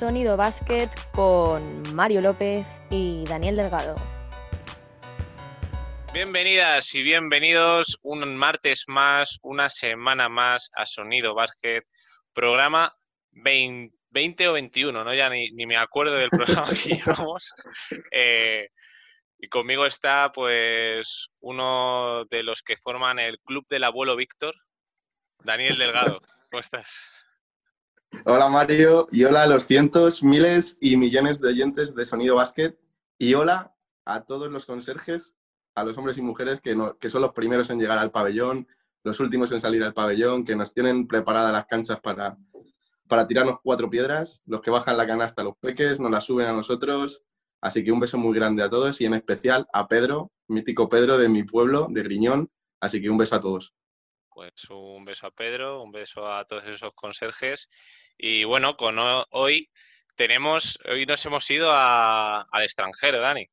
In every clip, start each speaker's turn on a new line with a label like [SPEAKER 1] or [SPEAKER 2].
[SPEAKER 1] Sonido Basket con Mario López y Daniel Delgado.
[SPEAKER 2] Bienvenidas y bienvenidos un martes más, una semana más a Sonido Basket, programa 20, o 21, ¿no? Ya ni, me acuerdo del programa que llevamos. Eh, y conmigo está pues uno de los que forman el Club del Abuelo Víctor, Daniel Delgado. ¿Cómo estás?
[SPEAKER 3] Hola Mario y hola a los cientos, miles y millones de oyentes de Sonido Basket y hola a todos los conserjes, a los hombres y mujeres que, que son los primeros en llegar al pabellón, los últimos en salir al pabellón, que nos tienen preparadas las canchas para, para tirarnos cuatro piedras, los que bajan la canasta, los peques, nos la suben a nosotros. Así que un beso muy grande a todos y en especial a Pedro, mítico Pedro de mi pueblo, de Griñón. Así que un beso a todos.
[SPEAKER 2] Pues un beso a Pedro, un beso a todos esos conserjes. Y bueno, con hoy tenemos, hoy nos hemos ido al extranjero, Dani.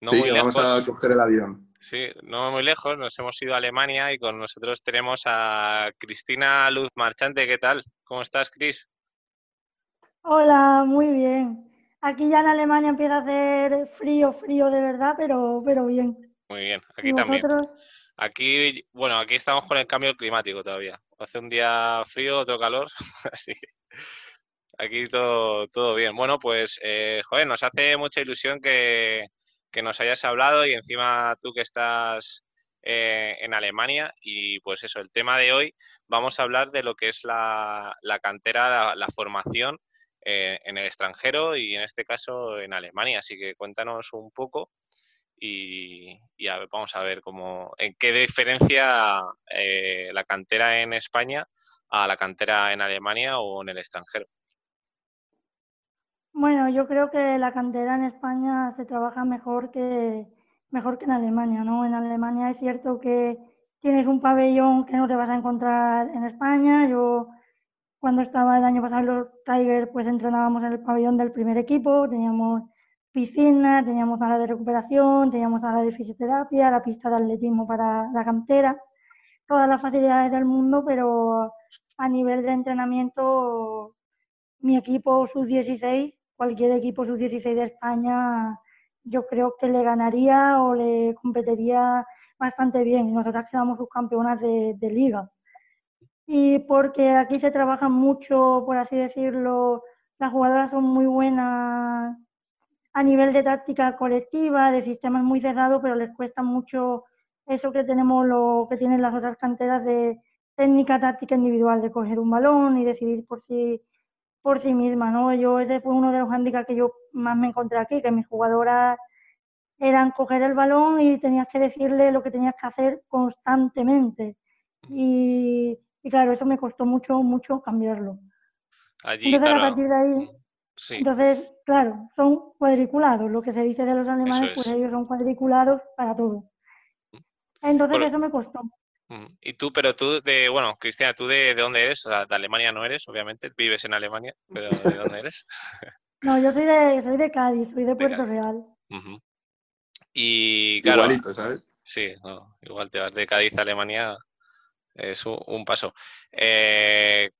[SPEAKER 3] No sí, vamos a coger el avión.
[SPEAKER 2] Sí, no muy lejos, nos hemos ido a Alemania y con nosotros tenemos a Cristina Luz Marchante. ¿Qué tal? ¿Cómo estás, Cris?
[SPEAKER 4] Hola, muy bien. Aquí ya en Alemania empieza a hacer frío, frío de verdad, pero, pero bien.
[SPEAKER 2] Muy bien, aquí también. Aquí, bueno, aquí estamos con el cambio climático todavía. Hace un día frío, otro calor, así que aquí todo, todo bien. Bueno, pues, eh, nos hace mucha ilusión que, nos hayas hablado y encima tú que estás eh, en Alemania y pues eso, el tema de hoy vamos a hablar de lo que es la, cantera, la, formación eh, en el extranjero y en este caso en Alemania. Así que cuéntanos un poco y, vamos a ver cómo, en qué diferencia eh, la cantera en España a la cantera en Alemania o en el extranjero.
[SPEAKER 4] Bueno, yo creo que la cantera en España se trabaja mejor que mejor que en Alemania, ¿no? En Alemania es cierto que tienes un pabellón que no te vas a encontrar en España. Yo cuando estaba el año pasado en los Tigers, pues entrenábamos en el pabellón del primer equipo, teníamos piscina, teníamos sala de recuperación, teníamos sala de fisioterapia, la pista de atletismo para la cantera, todas las facilidades del mundo, pero a nivel de entrenamiento, mi equipo sub-16, cualquier equipo sub-16 de España, yo creo que le ganaría o le competiría bastante bien. Nosotras quedamos subcampeonas de, de liga. Y porque aquí se trabaja mucho, por así decirlo, las jugadoras son muy buenas a nivel de táctica colectiva, de sistemas muy cerrados, pero les cuesta mucho eso que tenemos, lo que tienen las otras canteras de técnica táctica individual, de coger un balón y decidir por sí, por sí misma, ¿no? Yo, ese fue uno de los handicaps que yo más me encontré aquí, que mis jugadoras eran coger el balón y tenías que decirle lo que tenías que hacer constantemente. Y, claro, eso me costó mucho, mucho cambiarlo.
[SPEAKER 2] Entonces, a partir de ahí,
[SPEAKER 4] entonces, claro, son cuadriculados. Lo que se dice de los alemanes, pues ellos son cuadriculados para todo. Entonces, eso me costó.
[SPEAKER 2] Y tú, pero tú, de, bueno, Cristina, ¿tú de, dónde eres? de Alemania no eres, obviamente, vives en Alemania, pero ¿de dónde eres?
[SPEAKER 4] no, yo soy de, soy de Cádiz, soy de Puerto Real.
[SPEAKER 2] Y claro.
[SPEAKER 3] Igualito, ¿sabes?
[SPEAKER 2] Sí, igual te vas de Cádiz a Alemania, es un, un paso. Eh,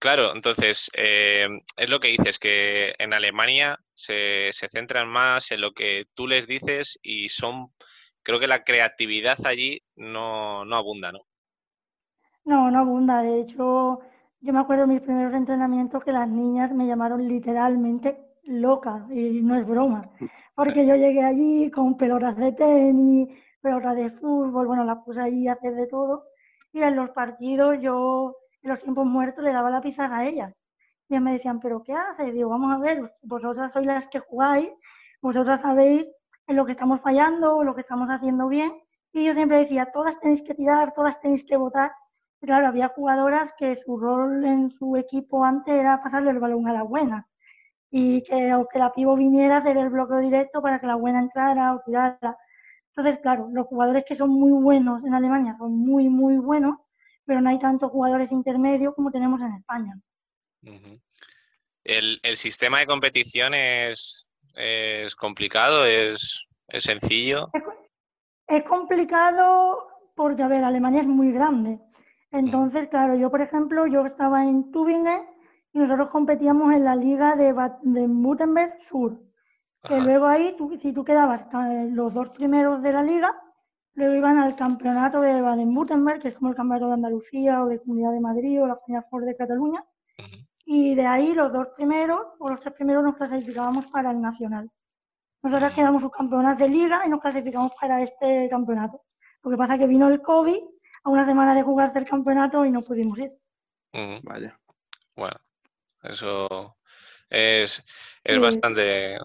[SPEAKER 2] Claro, entonces, eh, es lo que dices, que en Alemania se, centran más en lo que tú les dices y son, creo que la creatividad allí no, no abunda, ¿no?
[SPEAKER 4] No, no abunda. De hecho, yo me acuerdo de mis primeros entrenamientos que las niñas me llamaron literalmente loca, y no es broma, porque yo llegué allí con pelotas de tenis, pelotas de fútbol, bueno, las puse allí a hacer de todo, y en los partidos yo en los tiempos muertos le daba la pizarra a ellas. Y me decían, ¿pero qué haces? Digo, vamos a ver, vosotras sois las que jugáis, vosotras sabéis en lo que estamos fallando o lo que estamos haciendo bien. Y yo siempre decía, todas tenéis que tirar, todas tenéis que votar. Y claro, había jugadoras que su rol en su equipo antes era pasarle el balón a la buena. Y que aunque la pivo viniera, hacer el bloqueo directo para que la buena entrara o tirara. Entonces, claro, los jugadores que son muy buenos en Alemania son muy, muy buenos pero no hay tantos jugadores intermedios como tenemos en España.
[SPEAKER 2] ¿El, sistema de competición es, complicado? ¿Es, sencillo?
[SPEAKER 4] Es, complicado porque, a ver, Alemania es muy grande. Entonces, claro, yo, por ejemplo, yo estaba en Tübingen y nosotros competíamos en la liga de, de Württemberg Sur, que luego ahí, tú, si tú quedabas eh, los dos primeros de la liga, luego iban al campeonato de Baden-Württemberg, que es como el campeonato de Andalucía o de Comunidad de Madrid o la Comunidad Ford de Cataluña, y de ahí los dos primeros o los tres primeros nos clasificábamos para el nacional. Nosotros quedamos subcampeonas de liga y nos clasificamos para este campeonato. Lo que pasa es que vino el COVID a una semana de jugarse el campeonato y no pudimos ir.
[SPEAKER 2] Vaya. Bueno, eso es, es bastante,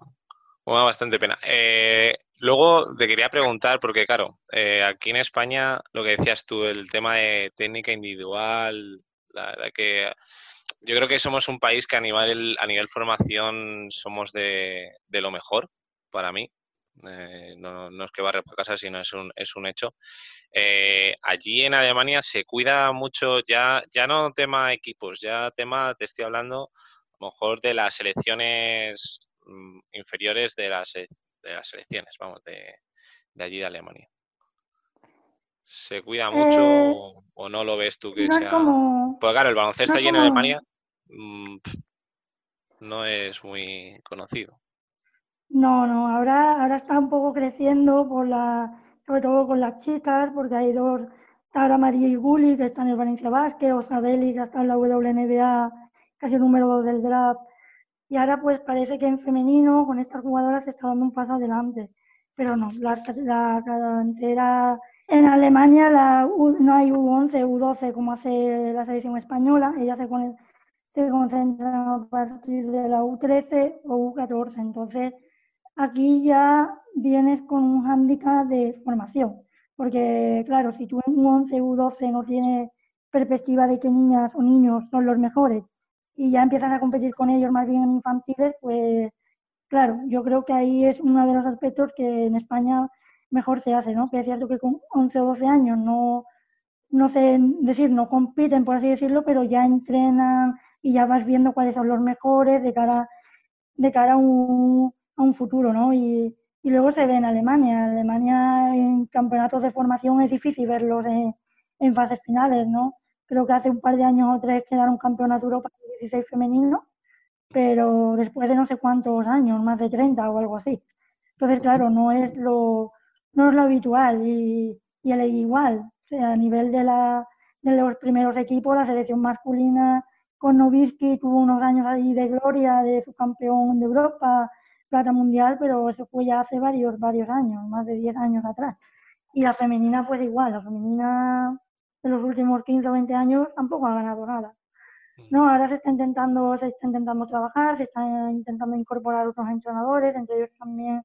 [SPEAKER 2] bastante pena. Eh, luego te quería preguntar, porque claro, eh, aquí en España, lo que decías tú, el tema de técnica individual, la verdad que yo creo que somos un país que a nivel, a nivel formación somos de, de lo mejor para mí. Eh, no, es que barre para casa, sino es un, es un hecho. Eh, allí en Alemania se cuida mucho, ya, ya no tema equipos, ya tema, te estoy hablando, a lo mejor de las selecciones mm, inferiores de las, de las selecciones, vamos, de, de allí de Alemania. ¿Se cuida mucho eh, o no lo ves tú que sea? Pues claro, el baloncesto allí en Alemania mm, no es muy conocido.
[SPEAKER 4] No, no, ahora, ahora está un poco creciendo por la, sobre todo con las chicas, porque hay dos, Tara María y Gulli, que están en el Valencia Basket, o Sabeli, que está en la WNBA, casi el número dos del draft. Y ahora pues parece que en femenino, con estas jugadoras, se está dando un paso adelante. Pero no, la, la en Alemania no hay U11, U12 como hace la selección española, ella se, se concentra a partir de la U13 o U14. Entonces, aquí ya vienes con un hándicap de formación, porque claro, si tú en un 11 U12 no tienes perspectiva de que niñas o niños son los mejores y ya empiezas a competir con ellos más bien en infantiles, pues claro, yo creo que ahí es uno de los aspectos que en España mejor se hace, ¿no? Que es cierto que con 11 o 12 años no, no sé decir, no compiten, por así decirlo, pero ya entrenan y ya vas viendo cuáles son los mejores de cara, de cara a un, a un futuro, ¿no? Y, y, luego se ve en Alemania. Alemania en campeonatos de formación es difícil verlos en, fases finales, ¿no? Creo que hace un par de años o tres quedaron campeonato de Europa 16 femenino, pero después de no sé cuántos años, más de 30 o algo así. Entonces, claro, no es lo, no es lo habitual y, y igual. O sea, a nivel de, la, de los primeros equipos, la selección masculina con Novitsky tuvo unos años ahí de gloria, de su campeón de Europa, plata mundial, pero eso fue ya hace varios, varios años, más de 10 años atrás. Y la femenina, pues igual, la femenina en los últimos 15 o 20 años tampoco ha ganado nada. No, ahora se está intentando, se está intentando trabajar, se está intentando incorporar otros entrenadores, entre ellos también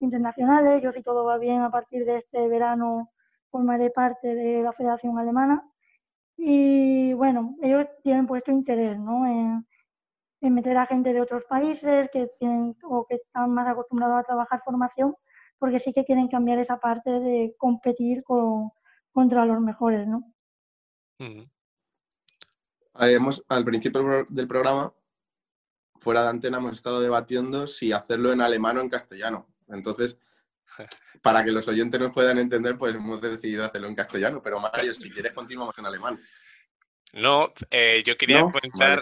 [SPEAKER 4] internacionales. Yo si todo va bien a partir de este verano formaré parte de la Federación Alemana. Y bueno, ellos tienen puesto interés ¿no? en, en meter a gente de otros países que tienen o que están más acostumbrados a trabajar formación, porque sí que quieren cambiar esa parte de competir con, contra los mejores, ¿no?
[SPEAKER 3] Al principio del programa, fuera de antena, hemos estado debatiendo si hacerlo en alemán o en castellano. Entonces, para que los oyentes nos puedan entender, pues hemos decidido hacerlo en castellano. Pero Mario, si quieres, continuamos en alemán.
[SPEAKER 2] No, eh, yo quería comentar,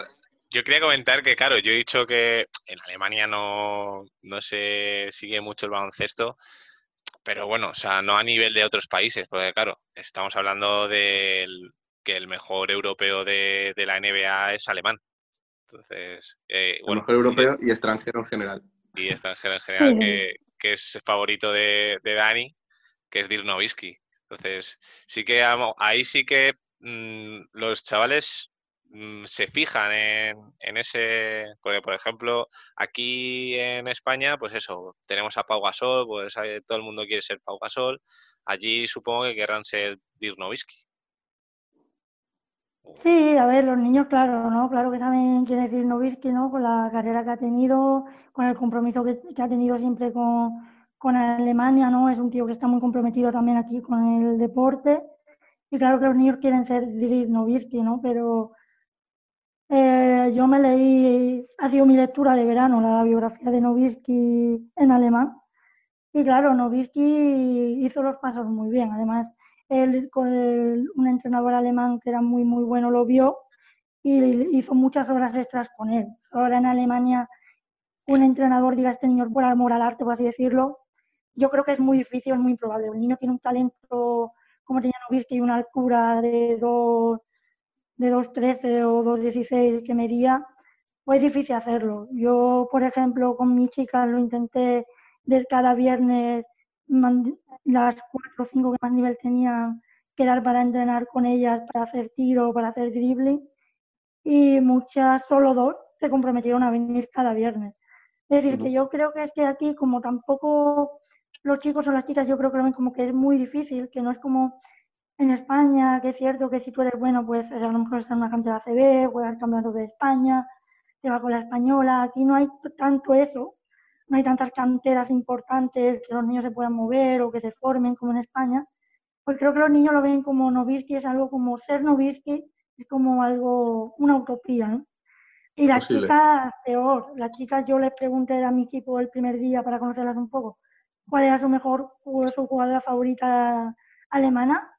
[SPEAKER 2] yo quería comentar que, claro, yo he dicho que en Alemania no, no se sigue mucho el baloncesto, pero bueno, o sea, no a nivel de otros países, porque claro, estamos hablando del que el mejor europeo de, la NBA es alemán. Entonces,
[SPEAKER 3] eh, bueno, el mejor europeo y extranjero en general.
[SPEAKER 2] Y extranjero en general, que, que es favorito de, de Dani, que es Dirk Entonces, sí que ahí sí que mm, los chavales Mm, se fijan en, ese, porque por ejemplo, aquí en España, pues eso, tenemos a Pau Gasol, pues todo el mundo quiere ser Pau Gasol, allí supongo que querrán ser Dirk
[SPEAKER 4] Sí, a ver, los niños, claro, ¿no? Claro que saben quién es Dirk ¿no? Con la carrera que ha tenido, con el compromiso que, ha tenido siempre con, con Alemania, ¿no? Es un tío que está muy comprometido también aquí con el deporte. Y claro que los niños quieren ser Dirk ¿no? Pero eh, yo me leí, ha sido mi lectura de verano, la biografía de Nowitzki en alemán. Y claro, Nowitzki hizo los pasos muy bien. Además, él con un entrenador alemán que era muy, muy bueno lo vio y hizo muchas horas extras con él. Ahora en Alemania un entrenador diga este niño por amor al arte, por así decirlo, yo creo que es muy difícil, es muy improbable. El niño tiene un talento como tenía Novisky y una altura de 2 de 2.13 o 2.16 que medía, pues es difícil hacerlo. Yo, por ejemplo, con mi chica lo intenté de cada viernes, las cuatro o cinco que más nivel tenían, quedar para entrenar con ellas, para hacer tiro, para hacer dribbling, y muchas, solo dos, se comprometieron a venir cada viernes. Es decir, que yo creo que es que aquí, como tampoco los chicos o las chicas, yo creo que lo ven como que es muy difícil, que no es como en España, que es cierto que si tú eres bueno, pues a lo mejor estás en una cantera CB, juegas el campeonato de España, te vas con la española. Aquí no hay tanto eso, no hay tantas canteras importantes que los niños se puedan mover o que se formen como en España. Pues creo que los niños lo ven como Novisky, es algo como ser Novisky, es como algo, una utopía, ¿no? Y las chicas, peor. Las chicas, yo les pregunté a mi equipo el primer día para conocerlas un poco cuál era su mejor, su jugadora favorita alemana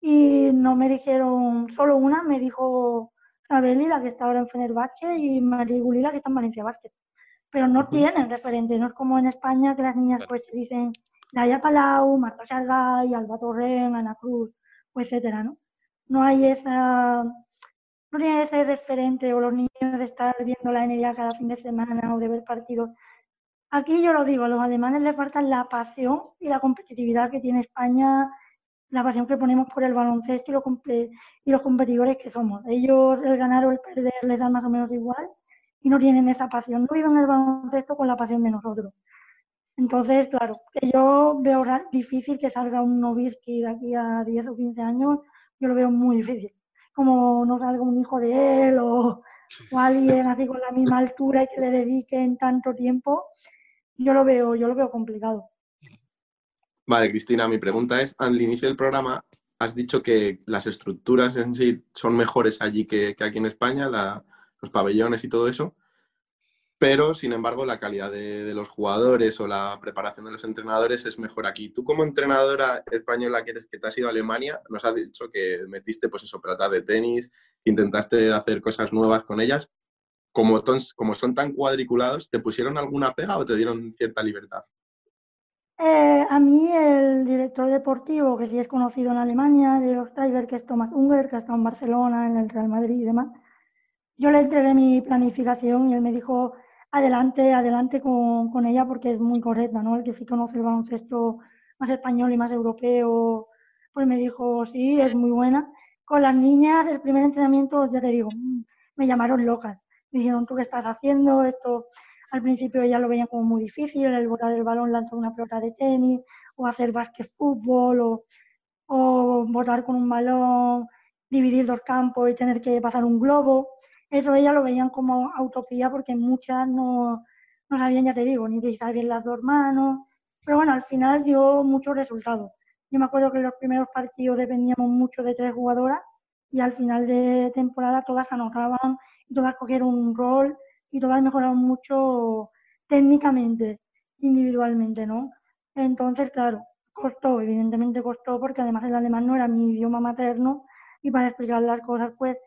[SPEAKER 4] y no me dijeron solo una, me dijo Sabeli, la que está ahora en Fenerbahce, y María Gulila, que está en Valencia Basket. Pero no tienen referente, no es como en España que las niñas pues se dicen Laia Palau, Marta Sargay, Alba Torren, Ana Cruz, etcétera, ¿no? No hay esa, no tiene ese referente o los niños de estar viendo la NBA cada fin de semana o de ver partidos. Aquí yo lo digo, a los alemanes les falta la pasión y la competitividad que tiene España la pasión que ponemos por el baloncesto y los, y los competidores que somos. Ellos el ganar o el perder les da más o menos igual y no tienen esa pasión, no viven el baloncesto con la pasión de nosotros. Entonces, claro, que yo veo difícil que salga un Novisky de aquí a 10 o 15 años, yo lo veo muy difícil. Como no salga un hijo de él o, o alguien así con la misma altura y que le dediquen tanto tiempo, yo lo veo, yo lo veo complicado.
[SPEAKER 3] Vale, Cristina, mi pregunta es, al inicio del programa has dicho que las estructuras en sí son mejores allí que, aquí en España, los pabellones y todo eso, pero sin embargo la calidad de, los jugadores o la preparación de los entrenadores es mejor aquí. Tú como entrenadora española que, eres, que te has ido a Alemania, nos has dicho que metiste pues eso, de tenis, intentaste hacer cosas nuevas con ellas. Como, como son tan cuadriculados, ¿te pusieron alguna pega o te dieron cierta libertad?
[SPEAKER 4] Eh, a mí el director deportivo, que sí es conocido en Alemania, de los Tiger, que es Thomas Unger, que ha estado en Barcelona, en el Real Madrid y demás, yo le entregué mi planificación y él me dijo, adelante, adelante con, con ella porque es muy correcta, ¿no? El que sí conoce el baloncesto más español y más europeo, pues me dijo, sí, es muy buena. Con las niñas, el primer entrenamiento, ya te digo, mm, me llamaron locas. Me dijeron, ¿tú qué estás haciendo? Esto al principio ella lo veía como muy difícil, el botar el balón, lanzar una pelota de tenis, o hacer básquet fútbol, o, o botar con un balón, dividir dos campos y tener que pasar un globo. Eso ella lo veían como utopía porque muchas no, no sabían, ya te digo, ni utilizar bien las dos manos. Pero bueno, al final dio muchos resultados. Yo me acuerdo que en los primeros partidos dependíamos mucho de tres jugadoras y al final de temporada todas anotaban y todas cogieron un rol y todas mejoraron mucho técnicamente, individualmente, ¿no? Entonces, claro, costó, evidentemente costó, porque además el alemán no era mi idioma materno y para explicar las cosas, pues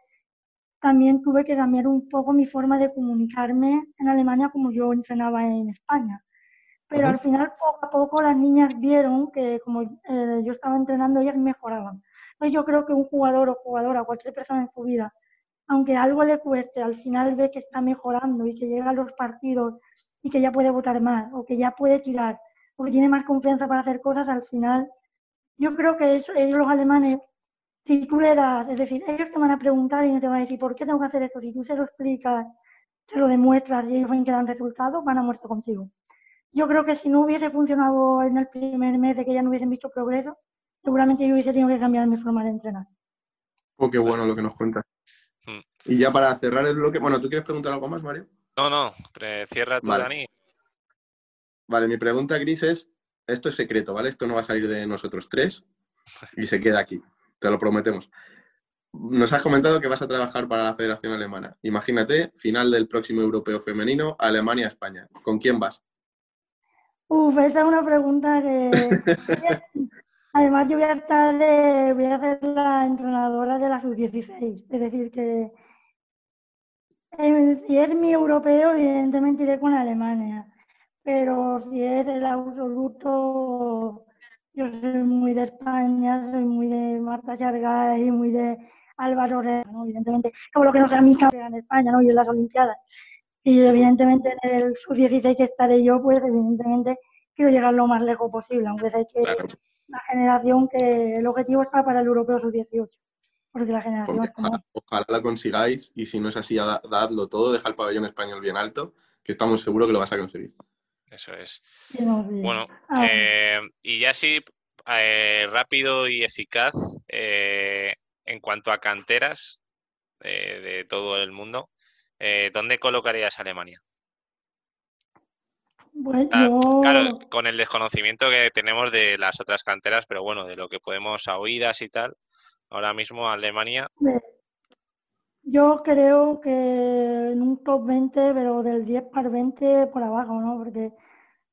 [SPEAKER 4] también tuve que cambiar un poco mi forma de comunicarme en Alemania como yo entrenaba en España. Pero al final, poco a poco, las niñas vieron que como eh, yo estaba entrenando, ellas mejoraban. Entonces yo creo que un jugador o jugadora, cualquier persona en su vida, aunque algo le cueste, al final ve que está mejorando y que llega a los partidos y que ya puede votar más o que ya puede tirar o que tiene más confianza para hacer cosas, al final yo creo que eso, ellos los alemanes, si tú le das, es decir, ellos te van a preguntar y no te van a decir, ¿por qué tengo que hacer esto? Si tú se lo explicas, se lo demuestras y ellos ven que dan resultados, van a muerto contigo. Yo creo que si no hubiese funcionado en el primer mes de que ya no hubiesen visto progreso, seguramente yo hubiese tenido que cambiar mi forma de entrenar.
[SPEAKER 3] Oh, qué bueno lo que nos cuentas. Mm. Y ya para cerrar el bloque, bueno, ¿tú quieres preguntar algo más, Mario?
[SPEAKER 2] No, no, cierra tú, Dani.
[SPEAKER 3] Vale, mi pregunta, Gris, es, esto es secreto, ¿vale? Esto no va a salir de nosotros tres y se queda aquí, te lo prometemos. Nos has comentado que vas a trabajar para la Federación Alemana. Imagínate, final del próximo Europeo Femenino, Alemania-España. ¿Con quién vas?
[SPEAKER 4] Uf, esa es una pregunta que... Además, yo voy a estar voy a ser la entrenadora de la sub-16, es decir, que Eh, si es mi europeo, evidentemente iré con Alemania. Pero si es el absoluto, yo soy muy de España, soy muy de Marta Chargay y muy de Álvaro ¿no? Evidentemente, como lo que no sea mi en España, ¿no? Y en las Olimpiadas. Y evidentemente en el sub-16 que estaré yo, pues evidentemente quiero llegar lo más lejos posible, aunque sé que la generación que el objetivo está para el europeo sub-18. Porque la generación
[SPEAKER 3] ojalá, la consigáis y si no es así, dadlo todo, deja el pabellón español bien alto, que estamos seguros que lo vas a conseguir.
[SPEAKER 2] Eso es. bueno, ah. eh, y ya sí, eh, rápido y eficaz, eh, en cuanto a canteras de todo el mundo, ¿dónde colocarías a Alemania? Ah, claro, con el desconocimiento que tenemos de las otras canteras, pero bueno, de lo que podemos a oídas y tal, ahora mismo Alemania.
[SPEAKER 4] Yo creo que en un top 20, pero del 10 para 20 por abajo, ¿no? Porque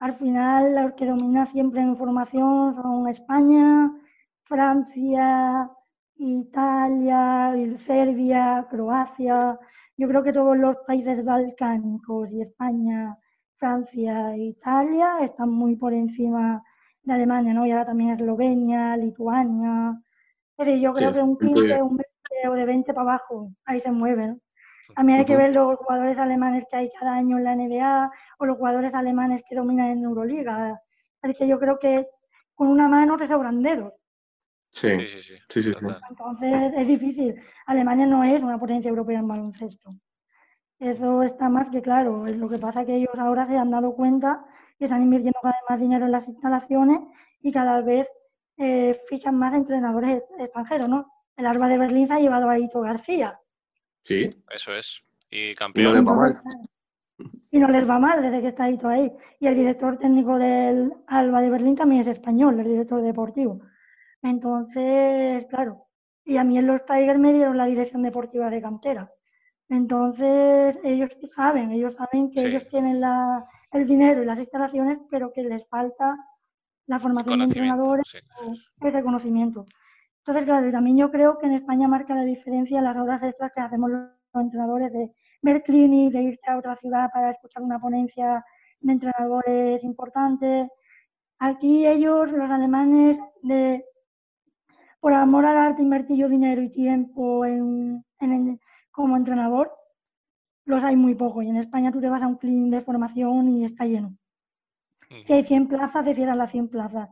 [SPEAKER 4] al final los que domina siempre en formación son España, Francia, Italia, Serbia, Croacia. Yo creo que todos los países balcánicos y España Francia e Italia están muy por encima de Alemania, ¿no? Y ahora también Eslovenia, Lituania. Es yo creo que un 15, un 20 o de 20 para abajo, ahí se mueven. También hay que ver los jugadores alemanes que hay cada año en la NBA o los jugadores alemanes que dominan en Euroliga. Es que yo creo que con una mano te sobran dedos.
[SPEAKER 3] Sí, sí, sí. sí, sí
[SPEAKER 4] Entonces es difícil. Alemania no es una potencia europea en baloncesto. Eso está más que claro. Lo que pasa es que ellos ahora se han dado cuenta que están invirtiendo cada vez más dinero en las instalaciones y cada vez eh, fichan más entrenadores extranjeros, ¿no? El Arba de Berlín se ha llevado a Ito García.
[SPEAKER 3] Sí.
[SPEAKER 2] Eso es. Y campeón.
[SPEAKER 3] Y no les va mal.
[SPEAKER 4] Y no les va mal desde que está Ito ahí. Y el director técnico del Alba de Berlín también es español, el director deportivo. Entonces, claro. Y a mí en los Tigers me dieron la dirección deportiva de cantera. Entonces, ellos saben, ellos saben que ellos tienen la, el dinero y las instalaciones, pero que les falta la formación de entrenadores, ese conocimiento. Entonces, claro, también yo creo que en España marca la diferencia las horas extras que hacemos los entrenadores de ver clinic, de irse a otra ciudad para escuchar una ponencia de entrenadores importantes. Aquí ellos, los alemanes, de, por amor al arte, invertir dinero y tiempo en, en, como entrenador, los hay muy pocos. Y en España tú te vas a un clean de formación y está lleno. Si hay 100 plazas, se cierran las 100 plazas.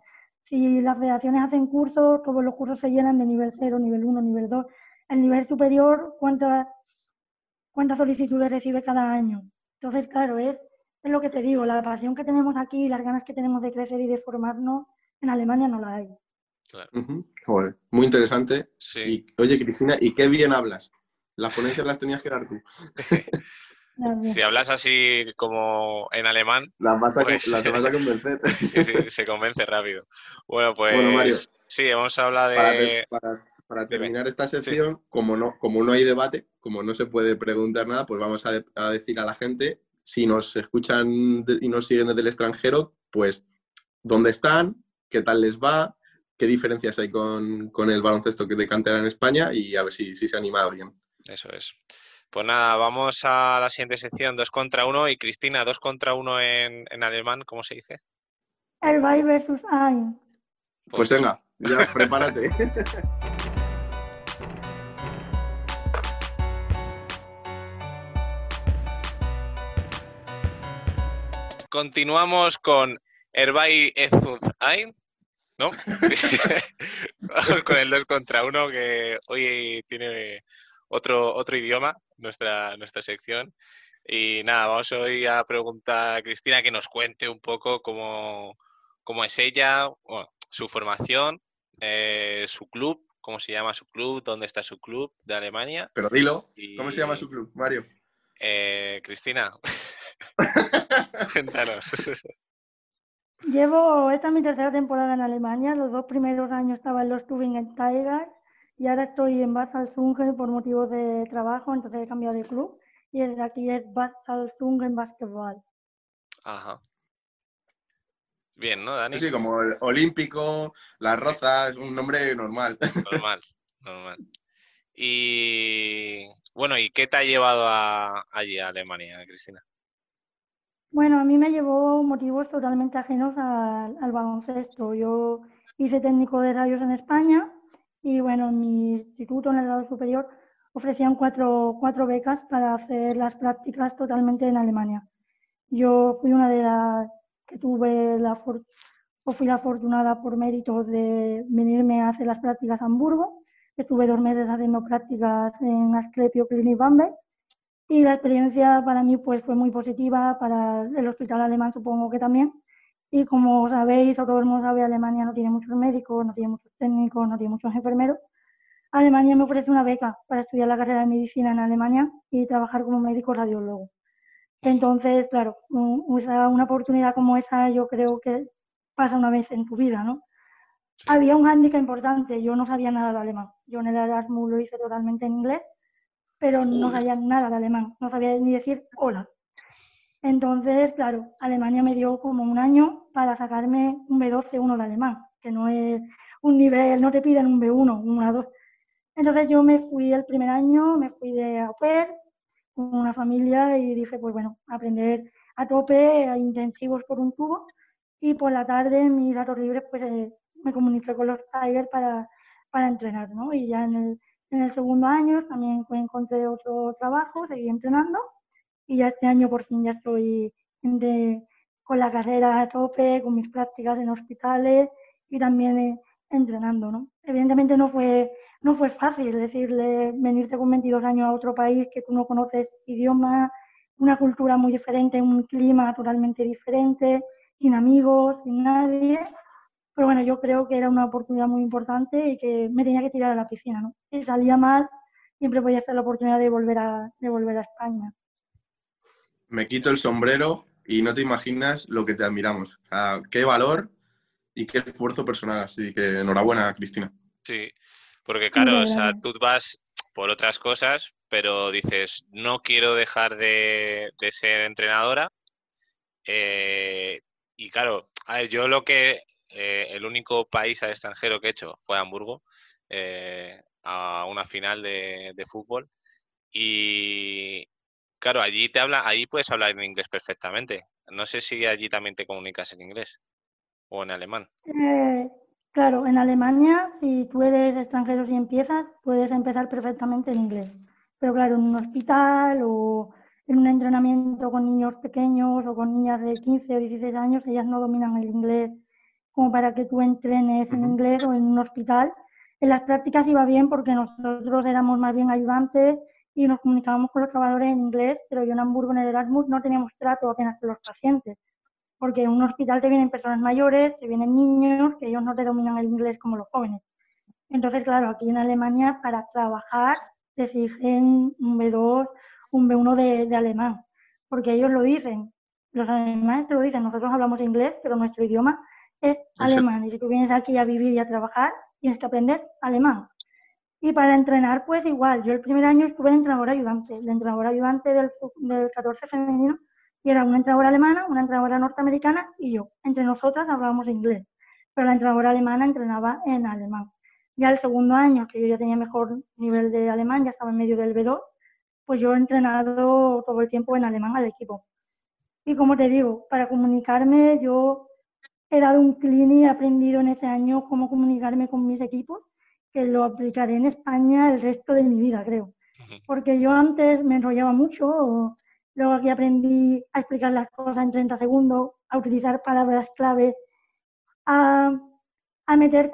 [SPEAKER 4] Si las federaciones hacen cursos, todos los cursos se llenan de nivel 0, nivel 1, nivel 2. El nivel superior, ¿cuántas, cuántas solicitudes recibe cada año? Entonces, claro, es, es lo que te digo, la pasión que tenemos aquí y las ganas que tenemos de crecer y de formarnos, en Alemania no la hay.
[SPEAKER 3] muy interesante. oye, Cristina, ¿y qué bien hablas? Las ponencias las tenías que dar tú.
[SPEAKER 2] si hablas así como en alemán,
[SPEAKER 3] las vas a, pues, las vas a convencer.
[SPEAKER 2] sí, sí, se convence rápido. Bueno, pues sí, vamos a hablar
[SPEAKER 3] de... Para, terminar esta sesión, como, no, como no hay debate, como no se puede preguntar nada, pues vamos a, a decir a la gente, si nos escuchan y nos siguen desde el extranjero, pues dónde están, qué tal les va, qué diferencias hay con, con el baloncesto que de cantera en España y a ver si, si se anima alguien.
[SPEAKER 2] Eso es. Pues nada, vamos a la siguiente sección, dos contra uno. Y Cristina, dos contra uno en, alemán, ¿cómo se dice?
[SPEAKER 4] El Bay versus Ein.
[SPEAKER 3] Pues, pues venga, ya prepárate.
[SPEAKER 2] Continuamos con Erbay Ezuz Ein, ¿no? con el 2 contra 1 que hoy tiene otro, otro idioma, nuestra, nuestra sección. Y nada, vamos hoy a preguntar a Cristina que nos cuente un poco cómo, cómo es ella, su formación, eh, su club, cómo se llama su club, dónde está su club de Alemania.
[SPEAKER 3] Pero dilo, ¿cómo se llama su club, Mario?
[SPEAKER 2] Eh, Cristina, cuéntanos.
[SPEAKER 4] Llevo, esta es mi tercera temporada en Alemania, los dos primeros años estaba en los Tübingen Tigers y ahora estoy en Basel-Zungen por motivos de trabajo, entonces he cambiado de club y desde aquí es Basel-Zungen Basketball.
[SPEAKER 2] Ajá. Bien, ¿no, Dani?
[SPEAKER 3] Sí, como olímpico, Las Rozas, un nombre normal.
[SPEAKER 2] Normal, normal. Y bueno, ¿y qué te ha llevado a, allí, a Alemania, Cristina?
[SPEAKER 4] Bueno, a mí me llevó motivos totalmente ajenos al, al baloncesto. Yo hice técnico de rayos en España y bueno, en mi instituto, en el grado superior, ofrecían cuatro, cuatro becas para hacer las prácticas totalmente en Alemania. Yo fui una de las que tuve la o fui la afortunada por méritos de venirme a hacer las prácticas a Hamburgo. Estuve dos meses haciendo prácticas en Asclepio Clinic Bamberg y la experiencia para mí pues fue muy positiva, para el hospital alemán supongo que también. Y como sabéis, o todo el mundo sabe, Alemania no tiene muchos médicos, no tiene muchos técnicos, no tiene muchos enfermeros. Alemania me ofrece una beca para estudiar la carrera de medicina en Alemania y trabajar como médico radiólogo. Entonces, claro, una oportunidad como esa yo creo que pasa una vez en tu vida, ¿no? Había un hándicap importante, yo no sabía nada de alemán. Yo en el Erasmus lo hice totalmente en inglés, pero no sabía nada de alemán, no sabía ni decir hola. Entonces, claro, Alemania me dio como un año para sacarme un B12, 1 de alemán, que no es un nivel, no te piden un B1, un A2. Entonces yo me fui el primer año, me fui de au pair con una familia y dije, pues bueno, aprender a tope, a intensivos por un tubo y por la tarde en mis ratos libres pues eh, me comuniqué con los Tigers para, para entrenar, ¿no? Y ya en el, en el segundo año también encontré otro trabajo, seguí entrenando y ya este año por fin ya estoy con la carrera a tope, con mis prácticas en hospitales y también eh, entrenando, ¿no? Evidentemente no fue, no fue fácil decirle venirte con 22 años a otro país que tú no conoces idioma, una cultura muy diferente, un clima totalmente diferente, sin amigos, sin nadie. Pero bueno, yo creo que era una oportunidad muy importante y que me tenía que tirar a la piscina, ¿no? Si salía mal, siempre podía ser la oportunidad de volver a, de volver a España.
[SPEAKER 3] Me quito el sombrero y no te imaginas lo que te admiramos. qué valor y qué esfuerzo personal. Así que enhorabuena, Cristina.
[SPEAKER 2] Sí, porque claro, o sea, tú vas por otras cosas, pero dices, no quiero dejar de, ser entrenadora. Eh, y claro, a ver, yo lo que, eh, el único país al extranjero que he hecho fue Hamburgo, eh, a una final de, de, fútbol. Y claro, allí te habla, allí puedes hablar en inglés perfectamente. No sé si allí también te comunicas en inglés o en alemán.
[SPEAKER 4] Eh, claro, en Alemania, si tú eres extranjero y empiezas, puedes empezar perfectamente en inglés. Pero claro, en un hospital o en un entrenamiento con niños pequeños o con niñas de 15 o 16 años, ellas no dominan el inglés como para que tú entrenes en inglés o en un hospital. En las prácticas iba bien porque nosotros éramos más bien ayudantes y nos comunicábamos con los trabajadores en inglés, pero yo en Hamburgo, en el Erasmus, no teníamos trato apenas con los pacientes, porque en un hospital te vienen personas mayores, te vienen niños, que ellos no te dominan el inglés como los jóvenes. Entonces, claro, aquí en Alemania para trabajar te exigen un B2, un B1 de, de alemán, porque ellos lo dicen, los alemanes te lo dicen, nosotros hablamos inglés, pero nuestro idioma es alemán, y si tú vienes aquí a vivir y a trabajar, tienes que aprender alemán. Y para entrenar, pues igual, yo el primer año estuve de entrenadora ayudante, de entrenadora ayudante del, del 14 femenino, y era una entrenadora alemana, una entrenadora norteamericana y yo. Entre nosotras hablábamos inglés, pero la entrenadora alemana entrenaba en alemán. Ya el segundo año, que yo ya tenía mejor nivel de alemán, ya estaba en medio del B2, pues yo he entrenado todo el tiempo en alemán al equipo. Y como te digo, para comunicarme, yo he dado un clean y he aprendido en ese año cómo comunicarme con mis equipos que lo aplicaré en España el resto de mi vida, creo. Porque yo antes me enrollaba mucho, luego aquí aprendí a explicar las cosas en 30 segundos, a utilizar palabras clave, a, a meter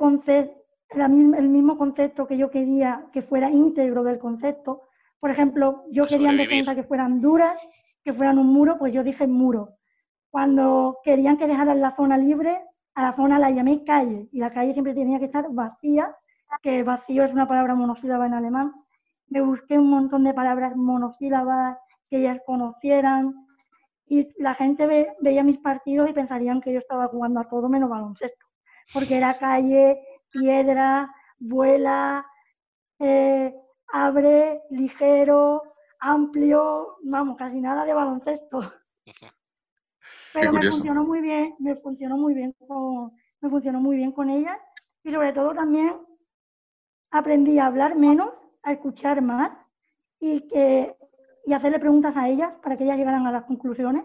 [SPEAKER 4] el mismo concepto que yo quería que fuera íntegro del concepto. Por ejemplo, yo quería en defensa que fueran duras, que fueran un muro, pues yo dije muro. Cuando querían que dejaran la zona libre, a la zona la llamé calle y la calle siempre tenía que estar vacía que vacío es una palabra monosílaba en alemán. Me busqué un montón de palabras monosílabas que ellas conocieran y la gente veía mis partidos y pensarían que yo estaba jugando a todo menos baloncesto, porque era calle, piedra, vuela, eh, abre, ligero, amplio, vamos, casi nada de baloncesto. Pero me funcionó muy bien, me funcionó muy bien con, me funcionó muy bien con ellas y sobre todo también aprendí a hablar menos a escuchar más y, que, y hacerle preguntas a ellas para que ellas llegaran a las conclusiones,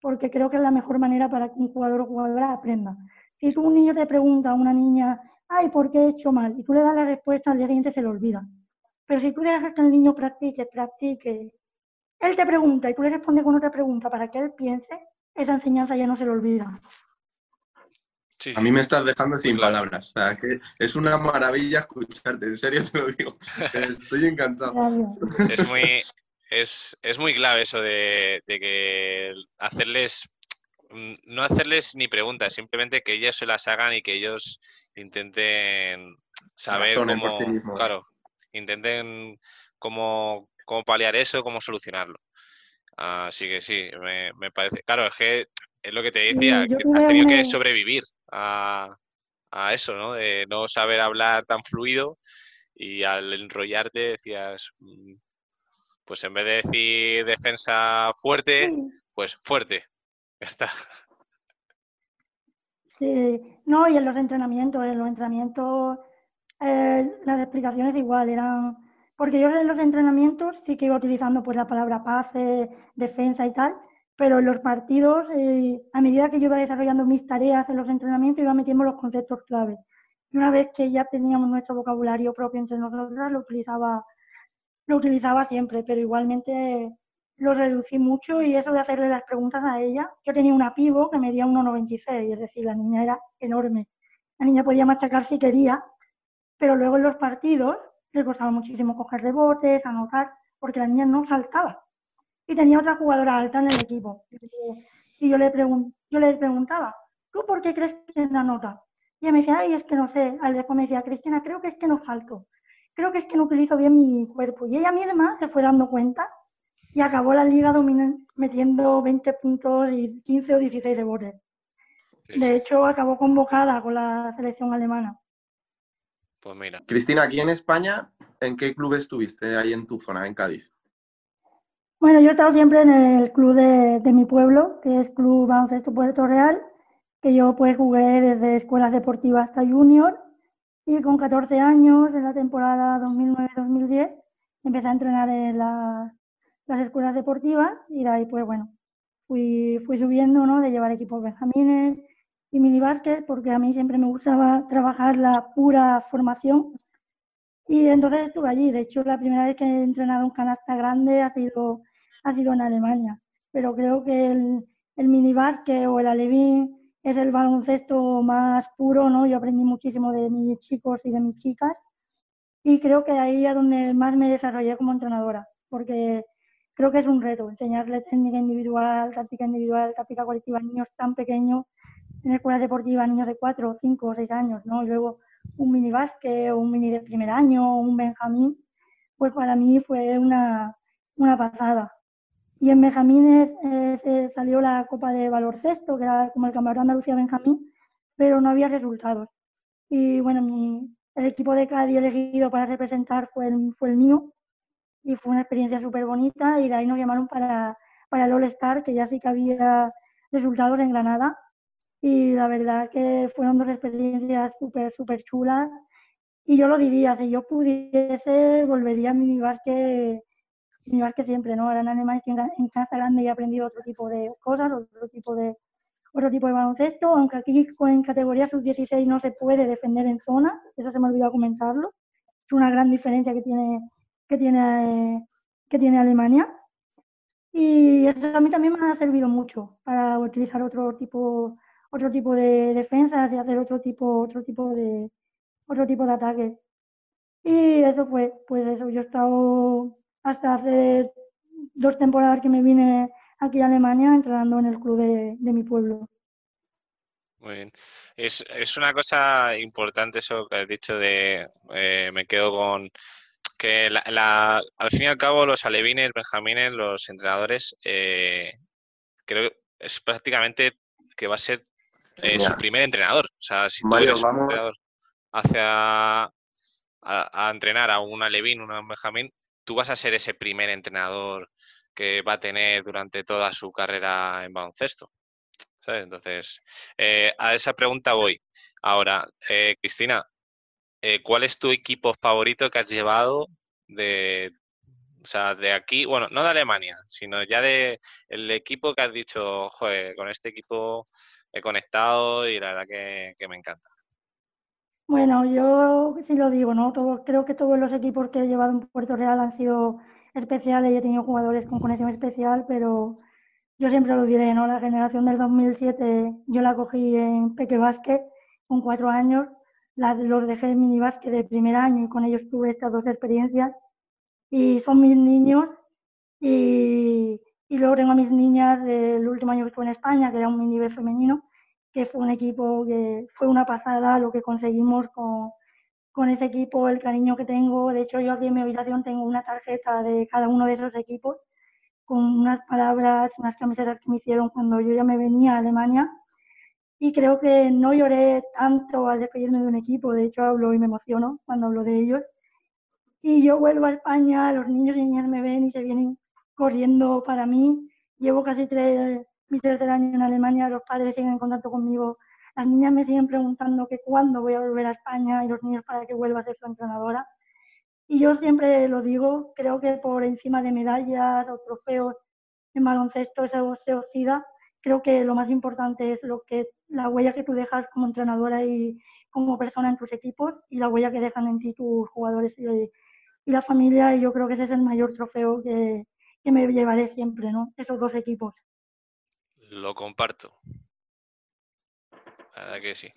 [SPEAKER 4] porque creo que es la mejor manera para que un jugador o jugadora aprenda. Si un niño te pregunta a una niña, ay, ¿por qué he hecho mal? Y tú le das la respuesta, al día siguiente se le olvida. Pero si tú dejas que el niño practique, practique, él te pregunta y tú le respondes con otra pregunta para que él piense, esa enseñanza ya no se le olvida.
[SPEAKER 3] A mí me estás dejando sin palabras. O sea, que es una maravilla escucharte, en serio te lo digo. Estoy encantado.
[SPEAKER 2] Es muy, es, muy clave eso de, de, que hacerles, mm, no hacerles ni preguntas, simplemente que ellas se las hagan y que ellos intenten saber cómo, claro, intenten cómo, cómo paliar eso, cómo solucionarlo. Así que sí, me, parece. Claro, es que es lo que te decía, que has tenido que sobrevivir a, eso, ¿no? De no saber hablar tan fluido y al enrollarte decías, mm, pues en vez de decir defensa fuerte, pues fuerte. Ya está.
[SPEAKER 4] Sí, no, y en los entrenamientos, en los entrenamientos eh, las explicaciones igual eran, porque yo en los entrenamientos sí que iba utilizando pues la palabra pase, defensa y tal, pero en los partidos, eh, a medida que yo iba desarrollando mis tareas en los entrenamientos, iba metiendo los conceptos clave. Y una vez que ya teníamos nuestro vocabulario propio entre nosotras, lo utilizaba, lo utilizaba siempre, pero igualmente lo reducí mucho y eso de hacerle las preguntas a ella, yo tenía una pivo que medía 1,96, es decir, la niña era enorme. La niña podía machacar si quería, pero luego en los partidos le costaba muchísimo coger rebotes, anotar, porque la niña no saltaba. Y tenía otra jugadora alta en el equipo. Y yo le, yo le preguntaba, ¿tú por qué crees que la nota? Y ella me decía, ay, es que no sé. Al después me decía, Cristina, creo que es que no salto. Creo que es que no utilizo bien mi cuerpo. Y ella misma se fue dando cuenta y acabó la liga metiendo 20 puntos y 15 o 16 rebotes. De hecho, acabó convocada con la selección alemana.
[SPEAKER 2] Pues mira.
[SPEAKER 3] Cristina, aquí en España, ¿en qué club estuviste ahí en tu zona, en Cádiz?
[SPEAKER 4] Bueno, yo he estado siempre en el club de, mi pueblo, que es Club Baloncesto Puerto Real, que yo pues jugué desde escuelas deportivas hasta junior y con 14 años, en la temporada 2009-2010, empecé a entrenar en las escuelas deportivas y de ahí pues bueno, fui, fui subiendo, ¿no? De llevar equipos benjamines, y mini básquet porque a mí siempre me gustaba trabajar la pura formación. Y entonces estuve allí. De hecho, la primera vez que he entrenado un canasta grande ha sido, ha sido en Alemania. Pero creo que el, el o el alevín es el baloncesto más puro, ¿no? Yo aprendí muchísimo de mis chicos y de mis chicas. Y creo que ahí es donde más me desarrollé como entrenadora, porque creo que es un reto enseñarle técnica individual, táctica individual, táctica colectiva a niños tan pequeños en escuelas deportivas niños de 4, 5 o 6 años, ¿no? Y luego un mini básquet un mini de primer año un Benjamín, pues para mí fue una, una pasada. Y en Benjamín eh, salió la Copa de Baloncesto, que era como el Campeonato Andalucía Benjamín, pero no había resultados. Y bueno, mi, el equipo de Cádiz elegido para representar fue el, fue el mío y fue una experiencia súper bonita y de ahí nos llamaron para, para el All Star, que ya sí que había resultados en Granada y la verdad que fueron dos experiencias súper, súper chulas. Y yo lo diría, si yo pudiese, volvería a mi básquet, mi básquet siempre, ¿no? Ahora en Alemania en casa grande he aprendido otro tipo de cosas, otro tipo de, otro tipo de baloncesto, aunque aquí en categoría sub-16 no se puede defender en zona, eso se me ha olvidado comentarlo. Es una gran diferencia que tiene, que tiene, que tiene Alemania. Y eso a mí también me ha servido mucho para utilizar otro tipo otro tipo de defensas y hacer otro tipo, otro tipo de otro tipo de ataques. Y eso fue, pues eso, yo he estado hasta hace dos temporadas que me vine aquí a Alemania entrenando en el club de, mi pueblo.
[SPEAKER 2] Muy bien. Es, es, una cosa importante eso que has dicho de, eh, me quedo con que la, al fin y al cabo los alevines, benjamines, los entrenadores, eh, creo que es prácticamente que va a ser eh, su primer entrenador. O sea, si tú eres un entrenador hacia a, entrenar a un Alevín, un Benjamín, tú vas a ser ese primer entrenador que va a tener durante toda su carrera en baloncesto. ¿sabes? Entonces, eh, a esa pregunta voy. Ahora, eh, Cristina, ¿cuál es tu equipo favorito que has llevado de, o sea, de aquí, bueno, no de Alemania, sino ya de el equipo que has dicho, joder, con este equipo he conectado y la verdad que, me encanta?
[SPEAKER 4] Bueno, yo sí lo digo, ¿no? creo que todos los equipos que he llevado en Puerto Real han sido especiales y he tenido jugadores con conexión especial, pero yo siempre lo diré, ¿no? La generación del 2007 yo la cogí en Peque Básquet con cuatro años, los dejé en mini básquet de primer año y con ellos tuve estas dos experiencias y son mis niños y, y luego tengo a mis niñas del último año que estuve en España, que era un mini B femenino, que fue un equipo que fue una pasada lo que conseguimos con, con ese equipo, el cariño que tengo. De hecho, yo aquí en mi habitación tengo una tarjeta de cada uno de esos equipos con unas palabras, unas camisetas que me hicieron cuando yo ya me venía a Alemania. Y creo que no lloré tanto al despedirme de un equipo, de hecho hablo y me emociono cuando hablo de ellos. Y yo vuelvo a España, los niños y niñas me ven y se vienen corriendo para mí. Llevo casi tres, mi tercer año en Alemania, los padres siguen en contacto conmigo. Las niñas me siguen preguntando que cuándo voy a volver a España y los niños para que vuelva a ser su entrenadora. Y yo siempre lo digo, creo que por encima de medallas o trofeos en baloncesto eso se oxida. Creo que lo más importante es lo que la huella que tú dejas como entrenadora y como persona en tus equipos y la huella que dejan en ti tus jugadores y, y la familia. Y yo creo que ese es el mayor trofeo que, que me llevaré siempre, ¿no? Esos dos equipos.
[SPEAKER 2] Lo comparto. La verdad que sí.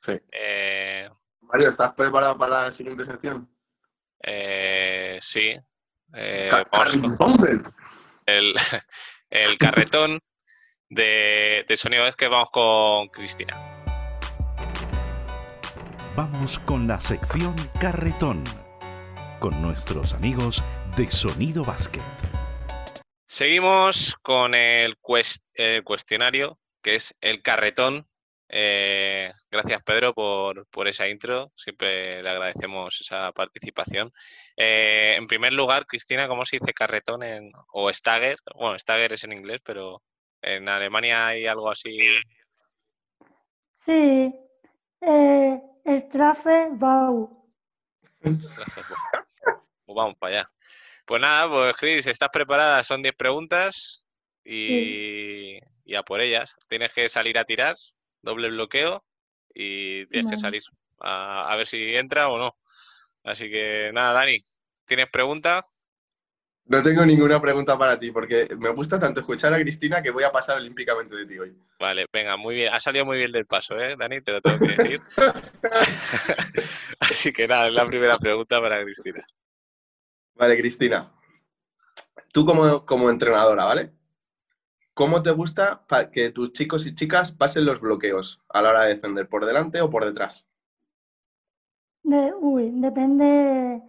[SPEAKER 3] Sí. Eh, Mario, ¿estás preparado para la siguiente sección?
[SPEAKER 2] Eh, sí. Eh, el, el, carretón de, de sonido es que vamos con Cristina.
[SPEAKER 5] Vamos con la sección carretón con nuestros amigos de Sonido Basket.
[SPEAKER 2] Seguimos con el, cuestionario, que es el carretón. Eh, gracias, Pedro, por, esa intro. Siempre le agradecemos esa participación. Eh, en primer lugar, Cristina, ¿cómo se dice carretón en, o Stagger? Bueno, Stagger es en inglés, pero en Alemania hay algo así.
[SPEAKER 4] Sí, eh, Strafe Bau.
[SPEAKER 2] vamos para allá. Pues nada, pues Chris, ¿estás preparada? Son 10 preguntas y, a por ellas. Tienes que salir a tirar, doble bloqueo y tienes que salir a, ver si entra o no. Así que nada, Dani, ¿tienes pregunta?
[SPEAKER 3] No tengo ninguna pregunta para ti, porque me gusta tanto escuchar a Cristina que voy a pasar olímpicamente de ti hoy.
[SPEAKER 2] Vale, venga, muy bien. Ha salido muy bien del paso, ¿eh, Dani? Te lo tengo que decir. Así que nada, es la primera pregunta para Cristina.
[SPEAKER 3] Vale, Cristina. Tú como, como entrenadora, ¿vale? ¿Cómo te gusta que tus chicos y chicas pasen los bloqueos a la hora de defender? ¿Por delante o por detrás?
[SPEAKER 4] uy, depende,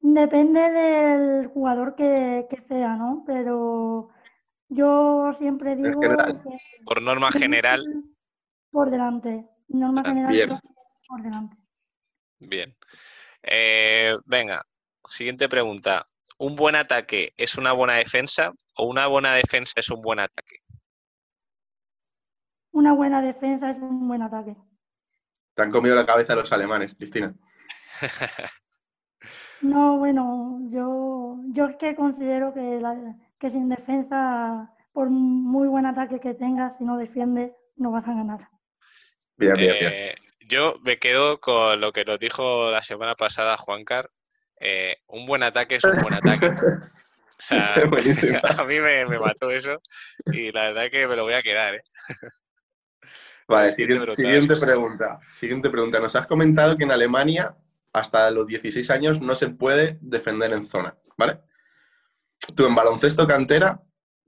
[SPEAKER 4] depende del jugador que, sea, ¿no? Pero yo siempre digo...
[SPEAKER 2] por norma general.
[SPEAKER 4] Por delante. Norma ah, general por delante.
[SPEAKER 2] Bien. Eh, venga, Siguiente pregunta. ¿Un buen ataque es una buena defensa o una buena defensa es un buen ataque?
[SPEAKER 4] Una buena defensa es un buen ataque.
[SPEAKER 3] Te han comido la cabeza los alemanes, Cristina.
[SPEAKER 4] no, bueno, yo, yo es que considero que, que sin defensa, por muy buen ataque que tengas, si no defiendes, no vas a ganar.
[SPEAKER 3] Bien, bien, bien.
[SPEAKER 2] Eh, yo me quedo con lo que nos dijo la semana pasada Juan Car, eh, un buen ataque es un buen ataque. O sea, a mí me, mató eso y la verdad es que me lo voy a quedar. ¿eh?
[SPEAKER 3] Vale, siguiente, pregunta. Siguiente pregunta. Nos has comentado que en Alemania hasta los 16 años no se puede defender en zona, ¿vale? Tú en baloncesto cantera,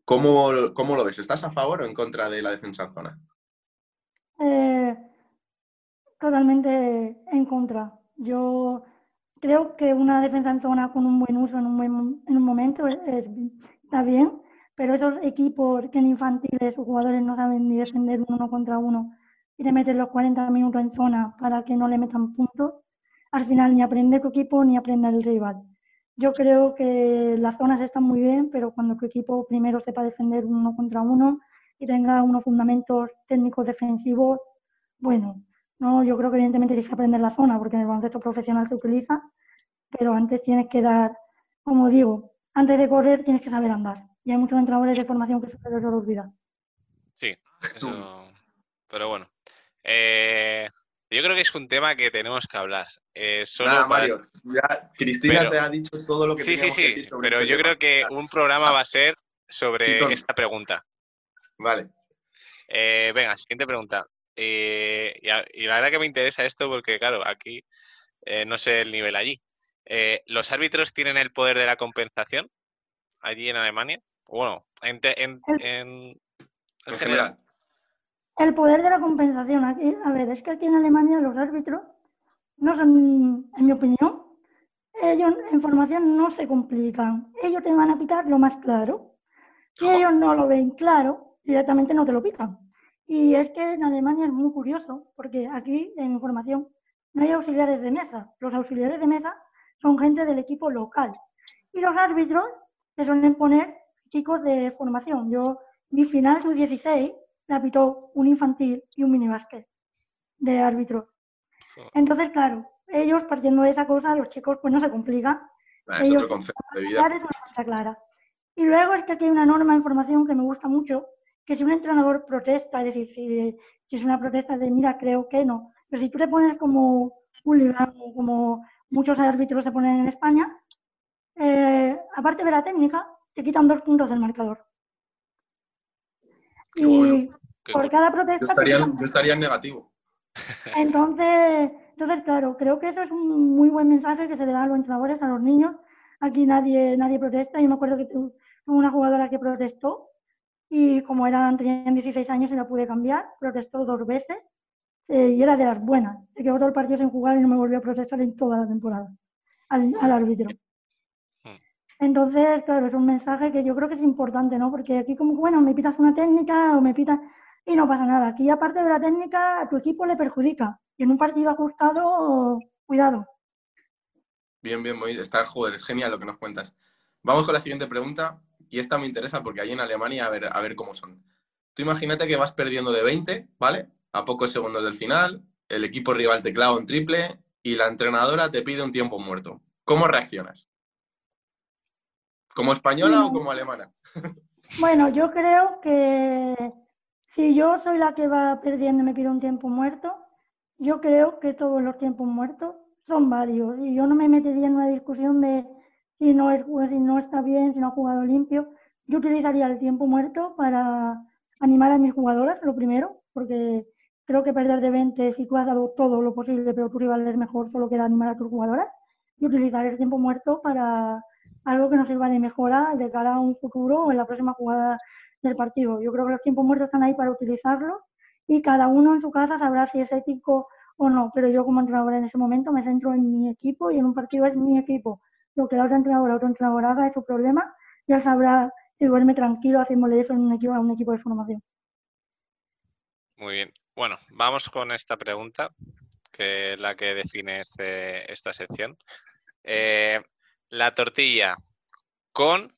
[SPEAKER 3] ¿cómo, cómo lo ves? ¿Estás a favor o en contra de la defensa en zona?
[SPEAKER 4] Eh, totalmente en contra. Yo creo que una defensa en zona con un buen uso en un, en un momento está bien, pero esos equipos que en infantiles sus jugadores no saben ni defender uno contra uno y le meten los 40 minutos en zona para que no le metan puntos, al final ni aprende tu equipo ni aprende el rival. Yo creo que las zonas están muy bien, pero cuando tu equipo primero sepa defender uno contra uno y tenga unos fundamentos técnicos defensivos, bueno, no, yo creo que evidentemente tienes que aprender la zona, porque en el baloncesto profesional se utiliza, pero antes tienes que dar, como digo, antes de correr tienes que saber andar. Y hay muchos entrenadores de formación que se les olvida.
[SPEAKER 2] Sí, pero bueno. Eh, yo creo que es un tema que tenemos que hablar. Eh, solo
[SPEAKER 3] Mario, ya Cristina te ha dicho todo lo que
[SPEAKER 2] Sí, sí, sí, pero yo creo que un programa va a ser sobre esta pregunta.
[SPEAKER 3] Vale.
[SPEAKER 2] Eh, venga, siguiente pregunta. Y, la verdad que me interesa esto porque, claro, aquí no sé el nivel allí. ¿Los árbitros tienen el poder de la compensación allí en Alemania? Bueno, en, en,
[SPEAKER 3] general.
[SPEAKER 4] El poder de la compensación. Aquí, a ver, es que aquí en Alemania los árbitros no son, en mi opinión, ellos en formación no se complican. Ellos te van a pitar lo más claro. Si ellos no lo ven claro, directamente no te lo pitan. Y es que en Alemania es muy curioso, porque aquí en formación no hay auxiliares de mesa. Los auxiliares de mesa son gente del equipo local. Y los árbitros se suelen poner chicos de formación. Yo, mi final, su 16, la pitó un infantil y un minibásquet de árbitro. Entonces, claro, ellos partiendo de esa cosa, los chicos pues no se complican.
[SPEAKER 3] Ah, es otro concepto de vida.
[SPEAKER 4] Es una cosa clara. Y luego es que aquí hay una norma de información que me gusta mucho, que si un entrenador protesta, es decir, si, si es una protesta de mira, creo que no, pero si tú te pones como un libro, como muchos árbitros se ponen en España, eh, aparte de la técnica, te quitan dos puntos del marcador. Y por cada protesta...
[SPEAKER 3] Yo estaría, en negativo.
[SPEAKER 4] Entonces, entonces, claro, creo que eso es un muy buen mensaje que se le da a los entrenadores, a los niños. Aquí nadie, nadie protesta. Yo me acuerdo que tuve una jugadora que protestó y como eran, tenían 16 años y la pude cambiar, protestó dos veces eh, y era de las buenas. Se quedó todo el partido sin jugar y no me volvió a protestar en toda la temporada al, al árbitro. Entonces, claro, es un mensaje que yo creo que es importante, ¿no? Porque aquí como, bueno, me pitas una técnica o me pitas y no pasa nada. Aquí aparte de la técnica, a tu equipo le perjudica. Y en un partido ajustado, cuidado.
[SPEAKER 3] Bien, bien, muy, está joder, es genial lo que nos cuentas. Vamos con la siguiente pregunta, y esta me interesa porque ahí en Alemania a ver, a ver cómo son. Tú imagínate que vas perdiendo de 20, ¿vale? A pocos segundos del final, el equipo rival te clava un triple y la entrenadora te pide un tiempo muerto. ¿Cómo reaccionas? ¿Como española o como alemana?
[SPEAKER 4] Bueno, yo creo que si yo soy la que va perdiendo y me pido un tiempo muerto, yo creo que todos los tiempos muertos son varios. Y yo no me metería en una discusión de si no, es, si no está bien, si no ha jugado limpio. Yo utilizaría el tiempo muerto para animar a mis jugadoras, lo primero, porque creo que perder de 20, si tú has dado todo lo posible, pero tu rival es mejor, solo queda animar a tus jugadoras. Y utilizar el tiempo muerto para algo que nos sirva de mejora de cara a un futuro o en la próxima jugada del partido. Yo creo que los tiempos muertos están ahí para utilizarlo y cada uno en su casa sabrá si es ético o no, pero yo como entrenador en ese momento me centro en mi equipo y en un partido es mi equipo. Lo que la otra entrenadora o otro entrenador haga es su problema y él sabrá si duerme tranquilo haciéndole eso en un equipo, a un equipo de formación.
[SPEAKER 2] Muy bien. Bueno, vamos con esta pregunta, que es la que define este, esta sección. Eh, la tortilla con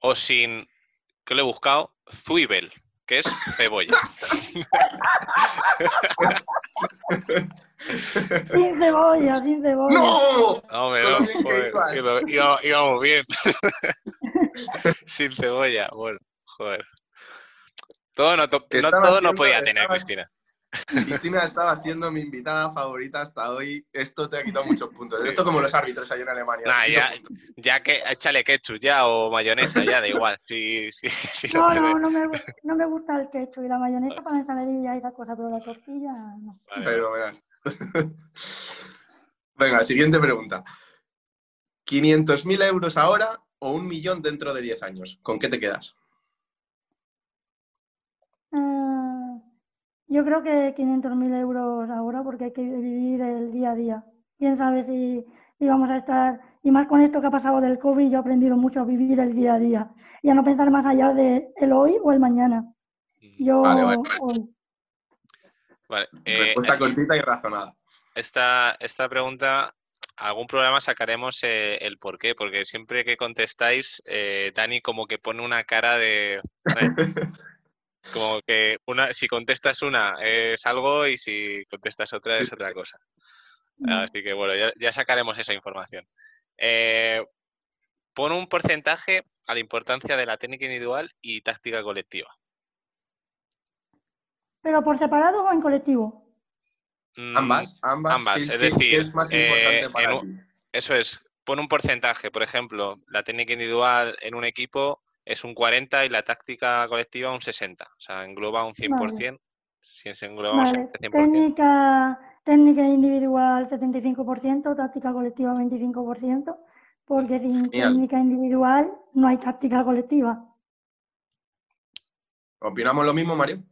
[SPEAKER 2] o sin, que lo he buscado, zuibel, que es cebolla.
[SPEAKER 4] sin cebolla, sin cebolla.
[SPEAKER 3] ¡No!
[SPEAKER 2] No, no, joder, íbamos bien. sin cebolla, bueno, joder. Todo no, no todo no podía tener, Cristina.
[SPEAKER 3] Cristina estaba siendo mi invitada favorita hasta hoy. Esto te ha quitado muchos puntos. Esto como los árbitros ahí en Alemania.
[SPEAKER 2] ya, ya, que échale ketchup ya o mayonesa, ya da igual. Sí, sí,
[SPEAKER 4] no, no, no, me, no me gusta el ketchup y la mayonesa para ensaladilla y esas cosas, pero la tortilla no.
[SPEAKER 3] Pero verás. Venga, siguiente pregunta. ¿500.000 euros ahora o un millón dentro de 10 años? ¿Con qué te quedas?
[SPEAKER 4] Yo creo que 500.000 euros ahora porque hay que vivir el día a día. Quién sabe si, vamos a estar, y más con esto que ha pasado del COVID, yo he aprendido mucho a vivir el día a día y a no pensar más allá de el hoy o el mañana. Yo hoy.
[SPEAKER 2] Vale,
[SPEAKER 3] eh, Respuesta cortita y razonada.
[SPEAKER 2] Esta, esta pregunta, algún programa sacaremos eh, el por qué, porque siempre que contestáis, eh, Dani como que pone una cara de... Como que una, si contestas una es algo y si contestas otra es otra cosa. Así que bueno, ya, sacaremos esa información. Eh, pon un porcentaje a la importancia de la técnica individual y táctica colectiva.
[SPEAKER 4] ¿Pero por separado o en colectivo?
[SPEAKER 2] Mm,
[SPEAKER 3] Ambas, ambas.
[SPEAKER 2] ambas,
[SPEAKER 3] ¿qué-
[SPEAKER 2] es decir,
[SPEAKER 3] es más
[SPEAKER 2] eh,
[SPEAKER 3] importante para
[SPEAKER 2] en
[SPEAKER 3] ti?
[SPEAKER 2] Eso es, pon un porcentaje. Por ejemplo, la técnica individual en un equipo es un 40 y la táctica colectiva un 60. O sea, engloba un 100%. Si se englobamos
[SPEAKER 4] Vale.
[SPEAKER 2] en este 100%.
[SPEAKER 4] Técnica, técnica individual 75%, táctica colectiva 25%, porque sin
[SPEAKER 3] Genial.
[SPEAKER 4] técnica individual no hay táctica colectiva.
[SPEAKER 3] ¿Opinamos lo mismo, Mario?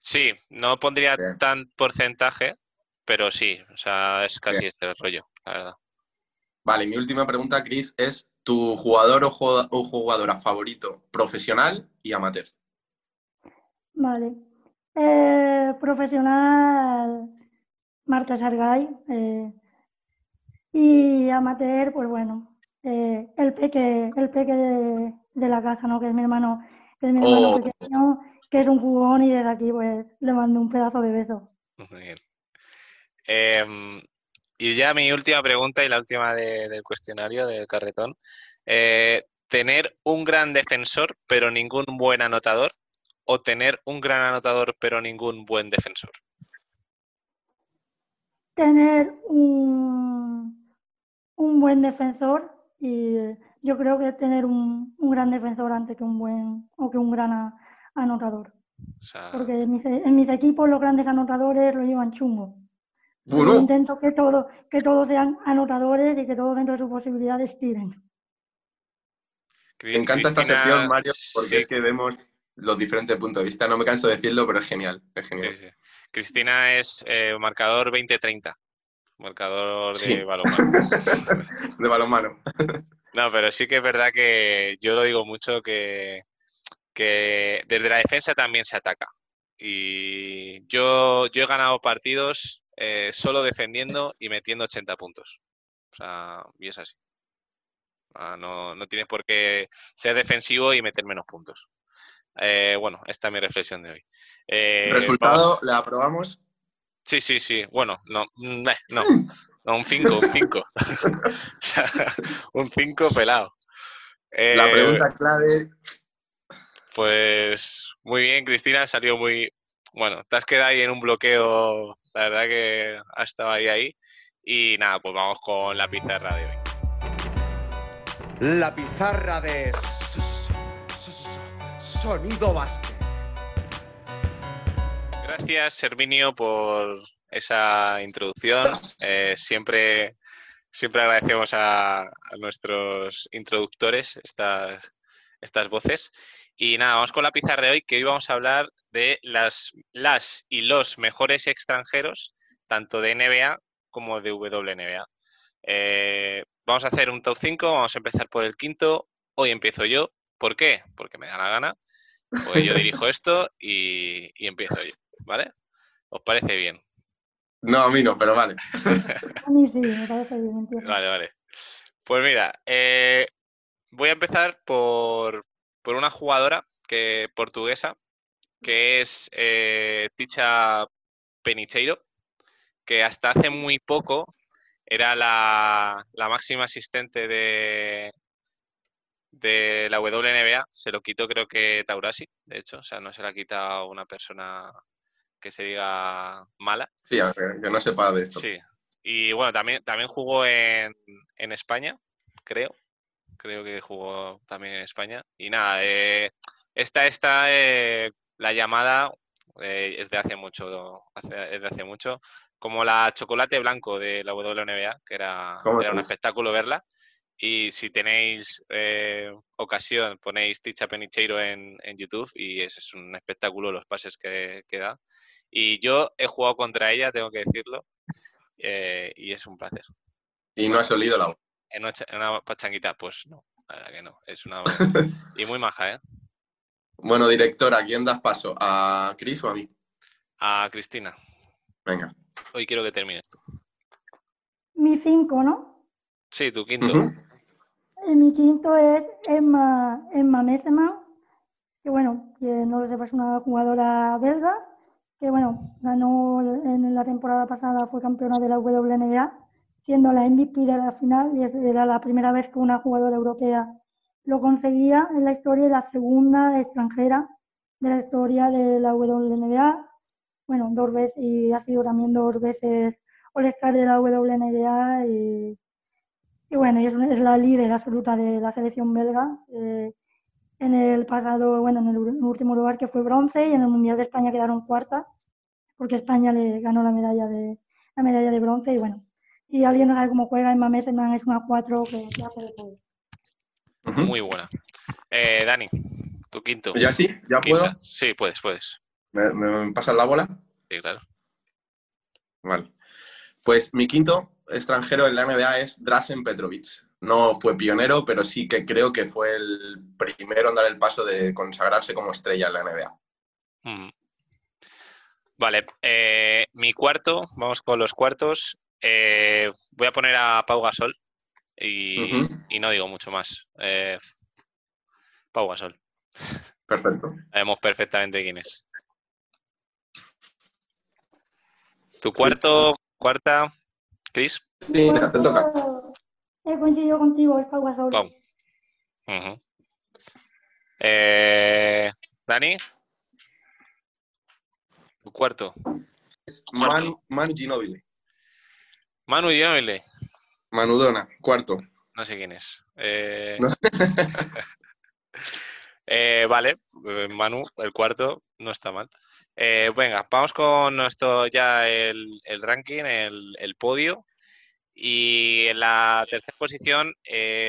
[SPEAKER 2] Sí, no pondría
[SPEAKER 3] Bien.
[SPEAKER 2] tan porcentaje, pero sí, o sea, es casi este rollo, la verdad.
[SPEAKER 3] Vale, mi última pregunta, Chris, es tu jugador o jugadora favorito profesional y amateur.
[SPEAKER 4] Vale. Eh, profesional, Marta Sargay. eh, y amateur, pues bueno, eh, el peque, el peque de, de la casa, ¿no? Que es mi hermano, que es mi hermano
[SPEAKER 3] Oh.
[SPEAKER 4] pequeño, que es un jugón y desde aquí pues le mando un pedazo de beso.
[SPEAKER 2] Muy bien. Em, y ya mi última pregunta y la última de- del cuestionario del carretón. Eh, ¿tener un gran defensor pero ningún buen anotador? ¿O tener un gran anotador pero ningún buen defensor?
[SPEAKER 4] Tener un, un buen defensor y yo creo que tener un, un gran defensor antes que un buen o que un gran a- anotador.
[SPEAKER 2] O sea,
[SPEAKER 4] Porque en mis, en mis equipos los grandes anotadores lo llevan chungo. Yo
[SPEAKER 3] Bueno,
[SPEAKER 4] intento que, todo, que todos sean anotadores y que todos dentro de sus posibilidades tiren.
[SPEAKER 3] Me encanta esta sección, Mario, porque
[SPEAKER 2] sí,
[SPEAKER 3] es que vemos los diferentes puntos de vista. No me canso de decirlo, pero es genial, es
[SPEAKER 2] sí,
[SPEAKER 3] genial.
[SPEAKER 2] sí. Cristina es eh, marcador 20-30, marcador de
[SPEAKER 3] Sí.
[SPEAKER 2] balonmano.
[SPEAKER 3] De balonmano.
[SPEAKER 2] No, pero sí que es verdad que yo lo digo mucho que, que desde la defensa también se ataca. Y yo, yo he ganado partidos eh, solo defendiendo y metiendo 80 puntos. O sea, y es así. Ah, no, no tienes por qué ser defensivo y meter menos puntos. Eh, bueno, esta es mi reflexión de hoy. Eh,
[SPEAKER 3] Resultado,
[SPEAKER 2] vamos-
[SPEAKER 3] le aprobamos.
[SPEAKER 2] Sí, sí, sí. Bueno, no, mm, no. No, un 5, un 5. o sea, un 5 pelado.
[SPEAKER 3] La pregunta clave.
[SPEAKER 2] Pues muy bien, Cristina, salió muy... Bueno, te has quedado ahí en un bloqueo, la verdad que has estado ahí ahí. Y nada, pues vamos con la pizarra de hoy.
[SPEAKER 6] La pizarra de so- so- so- so- so- Sonido Básquet.
[SPEAKER 2] Gracias, Servinio, por esa introducción. Eh, siempre, siempre agradecemos a, a nuestros introductores estas, estas voces. Y nada, vamos con la pizarra de hoy, que hoy vamos a hablar de las, las y los mejores extranjeros, tanto de NBA como de WNBA. Eh, vamos a hacer un top 5, vamos a empezar por el quinto. Hoy empiezo yo. ¿Por qué? Porque me da la gana. Pues yo dirijo esto y, y empiezo yo, ¿vale? ¿Os parece bien?
[SPEAKER 3] No, a mí no, pero vale.
[SPEAKER 4] A mí sí, me parece bien.
[SPEAKER 2] Vale, vale. Pues mira, eh, voy a empezar por, por una jugadora que, portuguesa que es eh, Ticha Penicheiro, que hasta hace muy poco era la, la máxima asistente de, de la WNBA. Se lo quitó creo que Taurasi, de hecho, o sea, no se la ha quitado una persona que se diga mala.
[SPEAKER 3] Sí, que no sepa de esto.
[SPEAKER 2] Sí. Y bueno, también, también jugó en, en España, creo. Creo que jugó también en España. Y nada, eh, esta está eh, la llamada, eh, es de hace mucho, hace- es de hace mucho, como la chocolate blanco de la WNBA, que era,
[SPEAKER 3] ¿Cómo
[SPEAKER 2] era un
[SPEAKER 3] es?
[SPEAKER 2] espectáculo verla. Y si tenéis eh, ocasión, ponéis Ticha Penicheiro en, en YouTube y es, es un espectáculo los pases que, que da. Y yo he jugado contra ella, tengo que decirlo, eh, y es un placer.
[SPEAKER 3] Y no has olido la voz.
[SPEAKER 2] En una, cha- en una pachanguita, pues no, la verdad que no. Es una. y muy maja, ¿eh?
[SPEAKER 3] Bueno, directora, ¿a quién das paso? ¿A Chris o a mí?
[SPEAKER 2] A Cristina,
[SPEAKER 3] Venga.
[SPEAKER 2] hoy quiero que termines tú.
[SPEAKER 4] Mi cinco, ¿no?
[SPEAKER 2] Sí, tu quinto.
[SPEAKER 4] Y mi quinto es Emma, Emma que bueno, que no lo sepa, es una jugadora belga, que bueno, ganó en la temporada pasada, fue campeona de la WNBA, siendo la MVP de la final y era la primera vez que una jugadora europea lo conseguía en la historia y la segunda extranjera de la historia de la WNBA. Bueno, dos veces y ha sido también dos veces All-Star de la WNBA y, bueno, y es, es, la líder absoluta de la selección belga. Eh, en el pasado, bueno, en el último lugar que fue bronce y en el Mundial de España quedaron cuarta, porque España le ganó la medalla de, la medalla de bronce y bueno, si alguien no sabe cómo juega, en Mameseman es una 4 que, que hace de todo.
[SPEAKER 2] Muy buena. Eh, Dani, tu quinto.
[SPEAKER 3] ¿Ya sí? ¿Ya
[SPEAKER 2] Quinta.
[SPEAKER 3] puedo?
[SPEAKER 2] Sí, puedes, puedes.
[SPEAKER 3] ¿Me, me pasas la bola?
[SPEAKER 2] Sí, claro.
[SPEAKER 3] Vale. Pues mi quinto extranjero en la NBA es Drasen Petrovic. No fue pionero, pero sí que creo que fue el primero en dar el paso de consagrarse como estrella en la NBA.
[SPEAKER 2] Mm. Vale, eh, mi cuarto, vamos con los cuartos. Eh, voy a poner a Pau Gasol y, no digo mucho más. Eh, Pau Gasol.
[SPEAKER 3] Perfecto.
[SPEAKER 2] Sabemos perfectamente quién es. Tu cuarto, cuarta, Chris.
[SPEAKER 3] Sí, te toca.
[SPEAKER 4] He coincidido contigo, es Pau Gasol.
[SPEAKER 2] Pau. Eh, Dani. Tu cuarto.
[SPEAKER 3] Man, Manu Ginóbili.
[SPEAKER 2] Manu Ginóbili.
[SPEAKER 3] Manudona, cuarto.
[SPEAKER 2] No sé quién es. Eh,
[SPEAKER 3] No.
[SPEAKER 2] eh, vale, eh, Manu, el cuarto, no está mal. Eh, venga, vamos con nuestro ya el, el ranking, el, el podio. Y en la tercera posición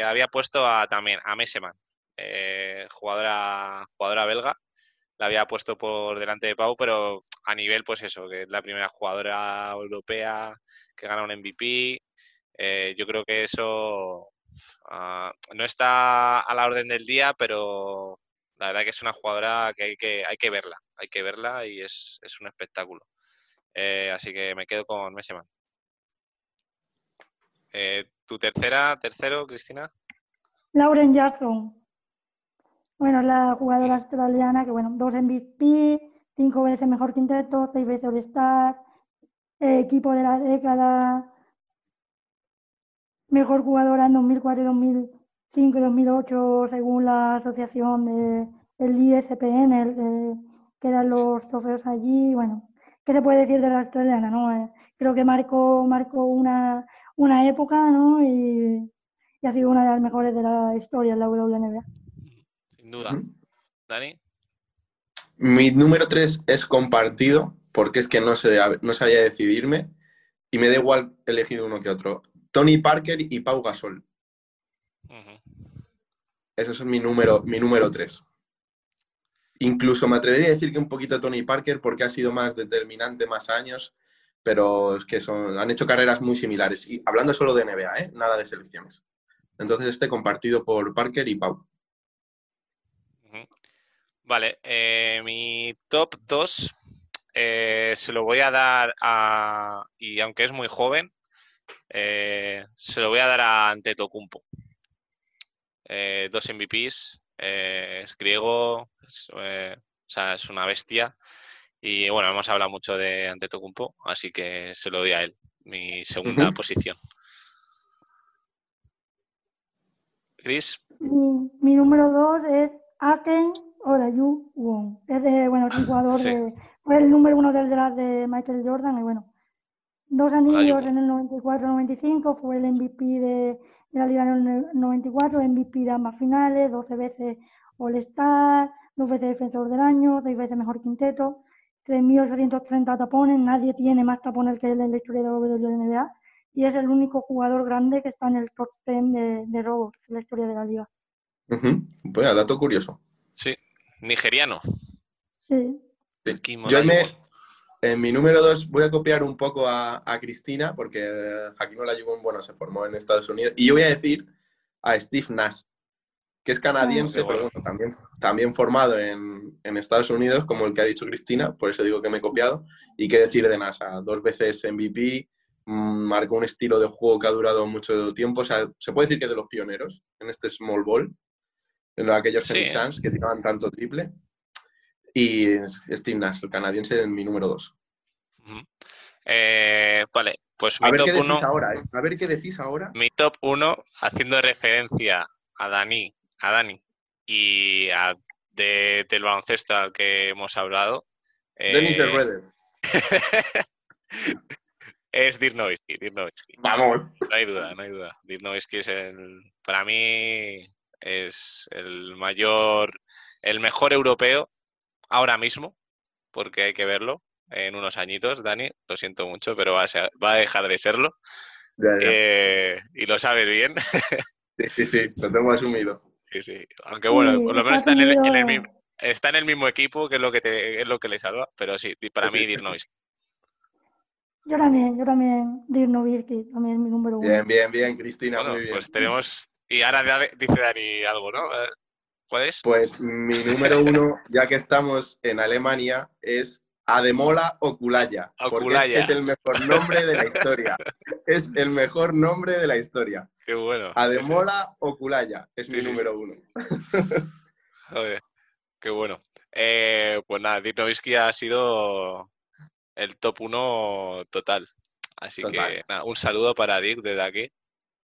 [SPEAKER 2] había puesto a, también a Meseman, jugadora, jugadora belga. La había puesto por delante de Pau, pero a nivel, pues eso, que es la primera jugadora europea que gana un MVP. Eh, yo creo que eso ah, no está a la orden del día, pero la verdad que es una jugadora que hay que, hay que verla, hay que verla y es, es un espectáculo. Eh, así que me quedo con Meseman. Eh, ¿Tu tercera, tercero, Cristina?
[SPEAKER 4] Lauren Jackson. Bueno, la jugadora australiana que, bueno, dos MVP, cinco veces mejor quinteto, seis veces All-Star, eh, equipo de la década, mejor jugadora en 2004 y 2005 y 2008 según la asociación de el ISPN, el, eh, que dan los trofeos allí. Bueno, ¿qué se puede decir de la australiana? No? Eh, creo que marcó, marcó una, una época ¿no? y, y ha sido una de las mejores de la historia en la WNBA.
[SPEAKER 2] Sin duda. Dani.
[SPEAKER 3] Mi número 3 es compartido, porque es que no, sé, no sabía decidirme y me da igual elegir uno que otro. Tony Parker y Pau Gasol.
[SPEAKER 2] Ujú.
[SPEAKER 3] Eso es mi número, mi número 3. Incluso me atrevería a decir que un poquito Tony Parker porque ha sido más determinante, más años, pero es que son, han hecho carreras muy similares. Y hablando solo de NBA, ¿eh? nada de selecciones. Entonces este compartido por Parker y Pau.
[SPEAKER 2] Vale, eh, mi top 2 se lo voy a dar a, y aunque es muy joven, eh, se lo voy a dar a Antetokounmpo. Eh, dos MVPs, eh, es griego, es, eh, o sea, es una bestia. Y bueno, hemos hablado mucho de Antetokounmpo, así que se lo doy a él, mi segunda posición. Chris,
[SPEAKER 4] Mi, mi número dos es Aken Odayu Wong. Es de, bueno, es un jugador
[SPEAKER 2] Sí.
[SPEAKER 4] de, fue el número uno del draft de Michael Jordan y bueno, dos anillos en el 94-95, fue el MVP de, de la liga en el 94, MVP de ambas finales, 12 veces All-Star, dos veces defensor del año, seis veces mejor quinteto, 3.830 tapones, nadie tiene más tapones que él en la historia de la WNBA y es el único jugador grande que está en el top 10 de, de robos en la historia de la liga.
[SPEAKER 3] Ujú. Bueno, dato curioso.
[SPEAKER 2] sí, nigeriano.
[SPEAKER 4] Sí.
[SPEAKER 3] Yo me, en mi número 2 voy a copiar un poco a, a Cristina, porque eh, Hakim Olajuwon, bueno, se formó en Estados Unidos. Y yo voy a decir a Steve Nash, que es canadiense,
[SPEAKER 2] Ah, bueno.
[SPEAKER 3] pero bueno, también, también formado en, en Estados Unidos, como el que ha dicho Cristina, por eso digo que me he copiado. Y qué decir de Nash, a dos veces MVP, mm, marcó un estilo de juego que ha durado mucho tiempo. O sea, se puede decir que de los pioneros en este small ball, en los- aquellos
[SPEAKER 2] Sí.
[SPEAKER 3] Suns que tiraban tanto triple. Y Steve Nash, el canadiense, en mi número 2.
[SPEAKER 2] Ujú. Eh, vale, Pues
[SPEAKER 3] A
[SPEAKER 2] mi
[SPEAKER 3] ver
[SPEAKER 2] top
[SPEAKER 3] qué decís
[SPEAKER 2] 1,
[SPEAKER 3] ahora, ¿eh? A ver qué decís ahora.
[SPEAKER 2] mi top 1, haciendo referencia a Dani, a Dani y a de- del baloncesto al que hemos hablado. Eh,
[SPEAKER 3] Schroeder.
[SPEAKER 2] es Dirk Nowitzki.
[SPEAKER 3] Vamos.
[SPEAKER 2] No hay duda, no hay duda. Dirk Nowitzki es el, para mí es el mayor, el mejor europeo ahora mismo, porque hay que verlo en unos añitos, Dani, lo siento mucho, pero va a, ser- va a dejar de serlo.
[SPEAKER 3] Ya, ya.
[SPEAKER 2] Eh, y lo sabes bien.
[SPEAKER 3] Sí, sí, sí, lo tengo asumido.
[SPEAKER 2] Sí, sí. Aunque bueno,
[SPEAKER 4] Sí,
[SPEAKER 2] por lo menos está en el, en el
[SPEAKER 4] tenido-
[SPEAKER 2] mismo, está en el mismo equipo, que es lo que te, es lo que le salva, pero sí, para
[SPEAKER 3] Sí,
[SPEAKER 2] mí
[SPEAKER 3] sí.
[SPEAKER 2] Dirk Nowitzki.
[SPEAKER 4] Yo también, yo también, Dirk Nowitzki, también es mi número uno.
[SPEAKER 3] Bien, bien, bien, Cristina,
[SPEAKER 2] Bueno,
[SPEAKER 3] muy bien.
[SPEAKER 2] pues tenemos. Y ahora dice Dani algo, ¿no? ¿Cuál es?
[SPEAKER 3] Pues mi número uno, ya que estamos en Alemania, es Ademola Okulaya. Porque
[SPEAKER 2] Okulaya.
[SPEAKER 3] es, el mejor nombre de la historia. Es el mejor nombre de la historia.
[SPEAKER 2] Qué bueno.
[SPEAKER 3] Ademola Okulaya es
[SPEAKER 2] Sí,
[SPEAKER 3] mi
[SPEAKER 2] sí,
[SPEAKER 3] número uno.
[SPEAKER 2] Joder, qué bueno. Eh, pues nada, Dirk Nowitzki ha sido el top 1 total. Así que nada, un saludo para Dirk desde aquí.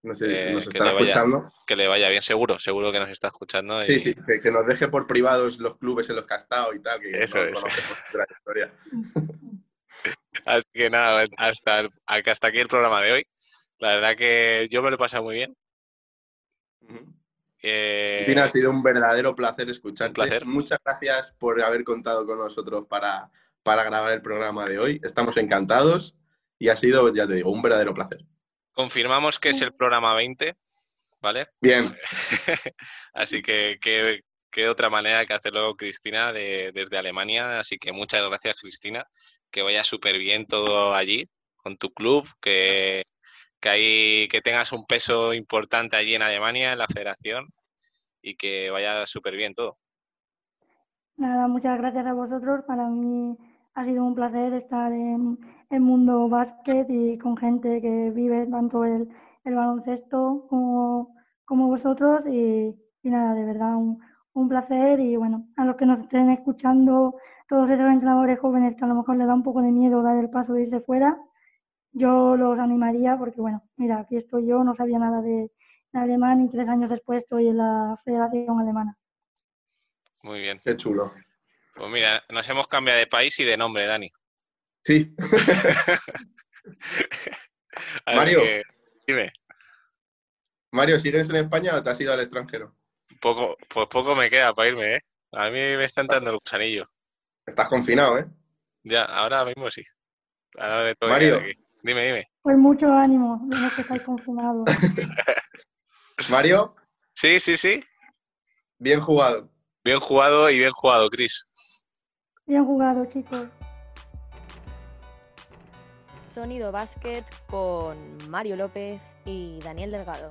[SPEAKER 3] No sé,
[SPEAKER 2] Eh,
[SPEAKER 3] nos está
[SPEAKER 2] vaya-
[SPEAKER 3] escuchando.
[SPEAKER 2] Que le vaya bien, seguro, seguro que nos está escuchando. y-
[SPEAKER 3] Sí, sí, que, que nos deje por privados los clubes en los que ha estado y tal, que
[SPEAKER 2] Eso
[SPEAKER 3] no trayectoria.
[SPEAKER 2] Así que nada, hasta, el- hasta aquí el programa de hoy. La verdad que yo me lo he pasado muy bien. Eh,
[SPEAKER 3] Cristina, ha sido un verdadero placer escucharte.
[SPEAKER 2] un placer.
[SPEAKER 3] Muchas gracias por haber contado con nosotros para, para grabar el programa de hoy. Estamos encantados y ha sido, ya te digo, un verdadero placer.
[SPEAKER 2] Confirmamos que es el programa 20, ¿vale?
[SPEAKER 3] Bien,
[SPEAKER 2] Así que qué, qué otra manera que hacerlo, Cristina, de- desde Alemania. Así que muchas gracias, Cristina. Que vaya súper bien todo allí, con tu club, que, que, ahí, que tengas un peso importante allí en Alemania, en la federación, y que vaya súper bien todo.
[SPEAKER 4] Nada, muchas gracias a vosotros. Para mí ha sido un placer estar en el mundo básquet y con gente que vive tanto el, el baloncesto como, como vosotros. Y, y nada, de verdad, un, un placer. Y bueno, a los que nos estén escuchando, todos esos entrenadores jóvenes que a lo mejor les da un poco de miedo dar el paso de irse fuera, yo los animaría porque, bueno, mira, aquí estoy yo, no sabía nada de, de alemán y tres años después estoy en la Federación Alemana.
[SPEAKER 2] Muy bien.
[SPEAKER 3] qué chulo.
[SPEAKER 2] Pues mira, nos hemos cambiado de país y de nombre, Dani.
[SPEAKER 3] Sí, Mario.
[SPEAKER 2] que, dime.
[SPEAKER 3] Mario, ¿sigues en España o te has ido al extranjero?
[SPEAKER 2] Poco, pues poco me queda para irme, ¿eh? A mí me está entrando el gusanillo.
[SPEAKER 3] Estás confinado, ¿eh?
[SPEAKER 2] Ya, ahora mismo sí. Ahora me tengo que
[SPEAKER 3] Mario.
[SPEAKER 2] aquí. Dime, dime.
[SPEAKER 4] Pues mucho ánimo, vemos que estáis confirmados.
[SPEAKER 3] Mario,
[SPEAKER 2] Sí, sí, sí.
[SPEAKER 3] bien jugado.
[SPEAKER 2] Bien jugado y bien jugado, Chris.
[SPEAKER 4] Bien jugado, chicos.
[SPEAKER 1] Sonido Básquet con Mario López y Daniel Delgado.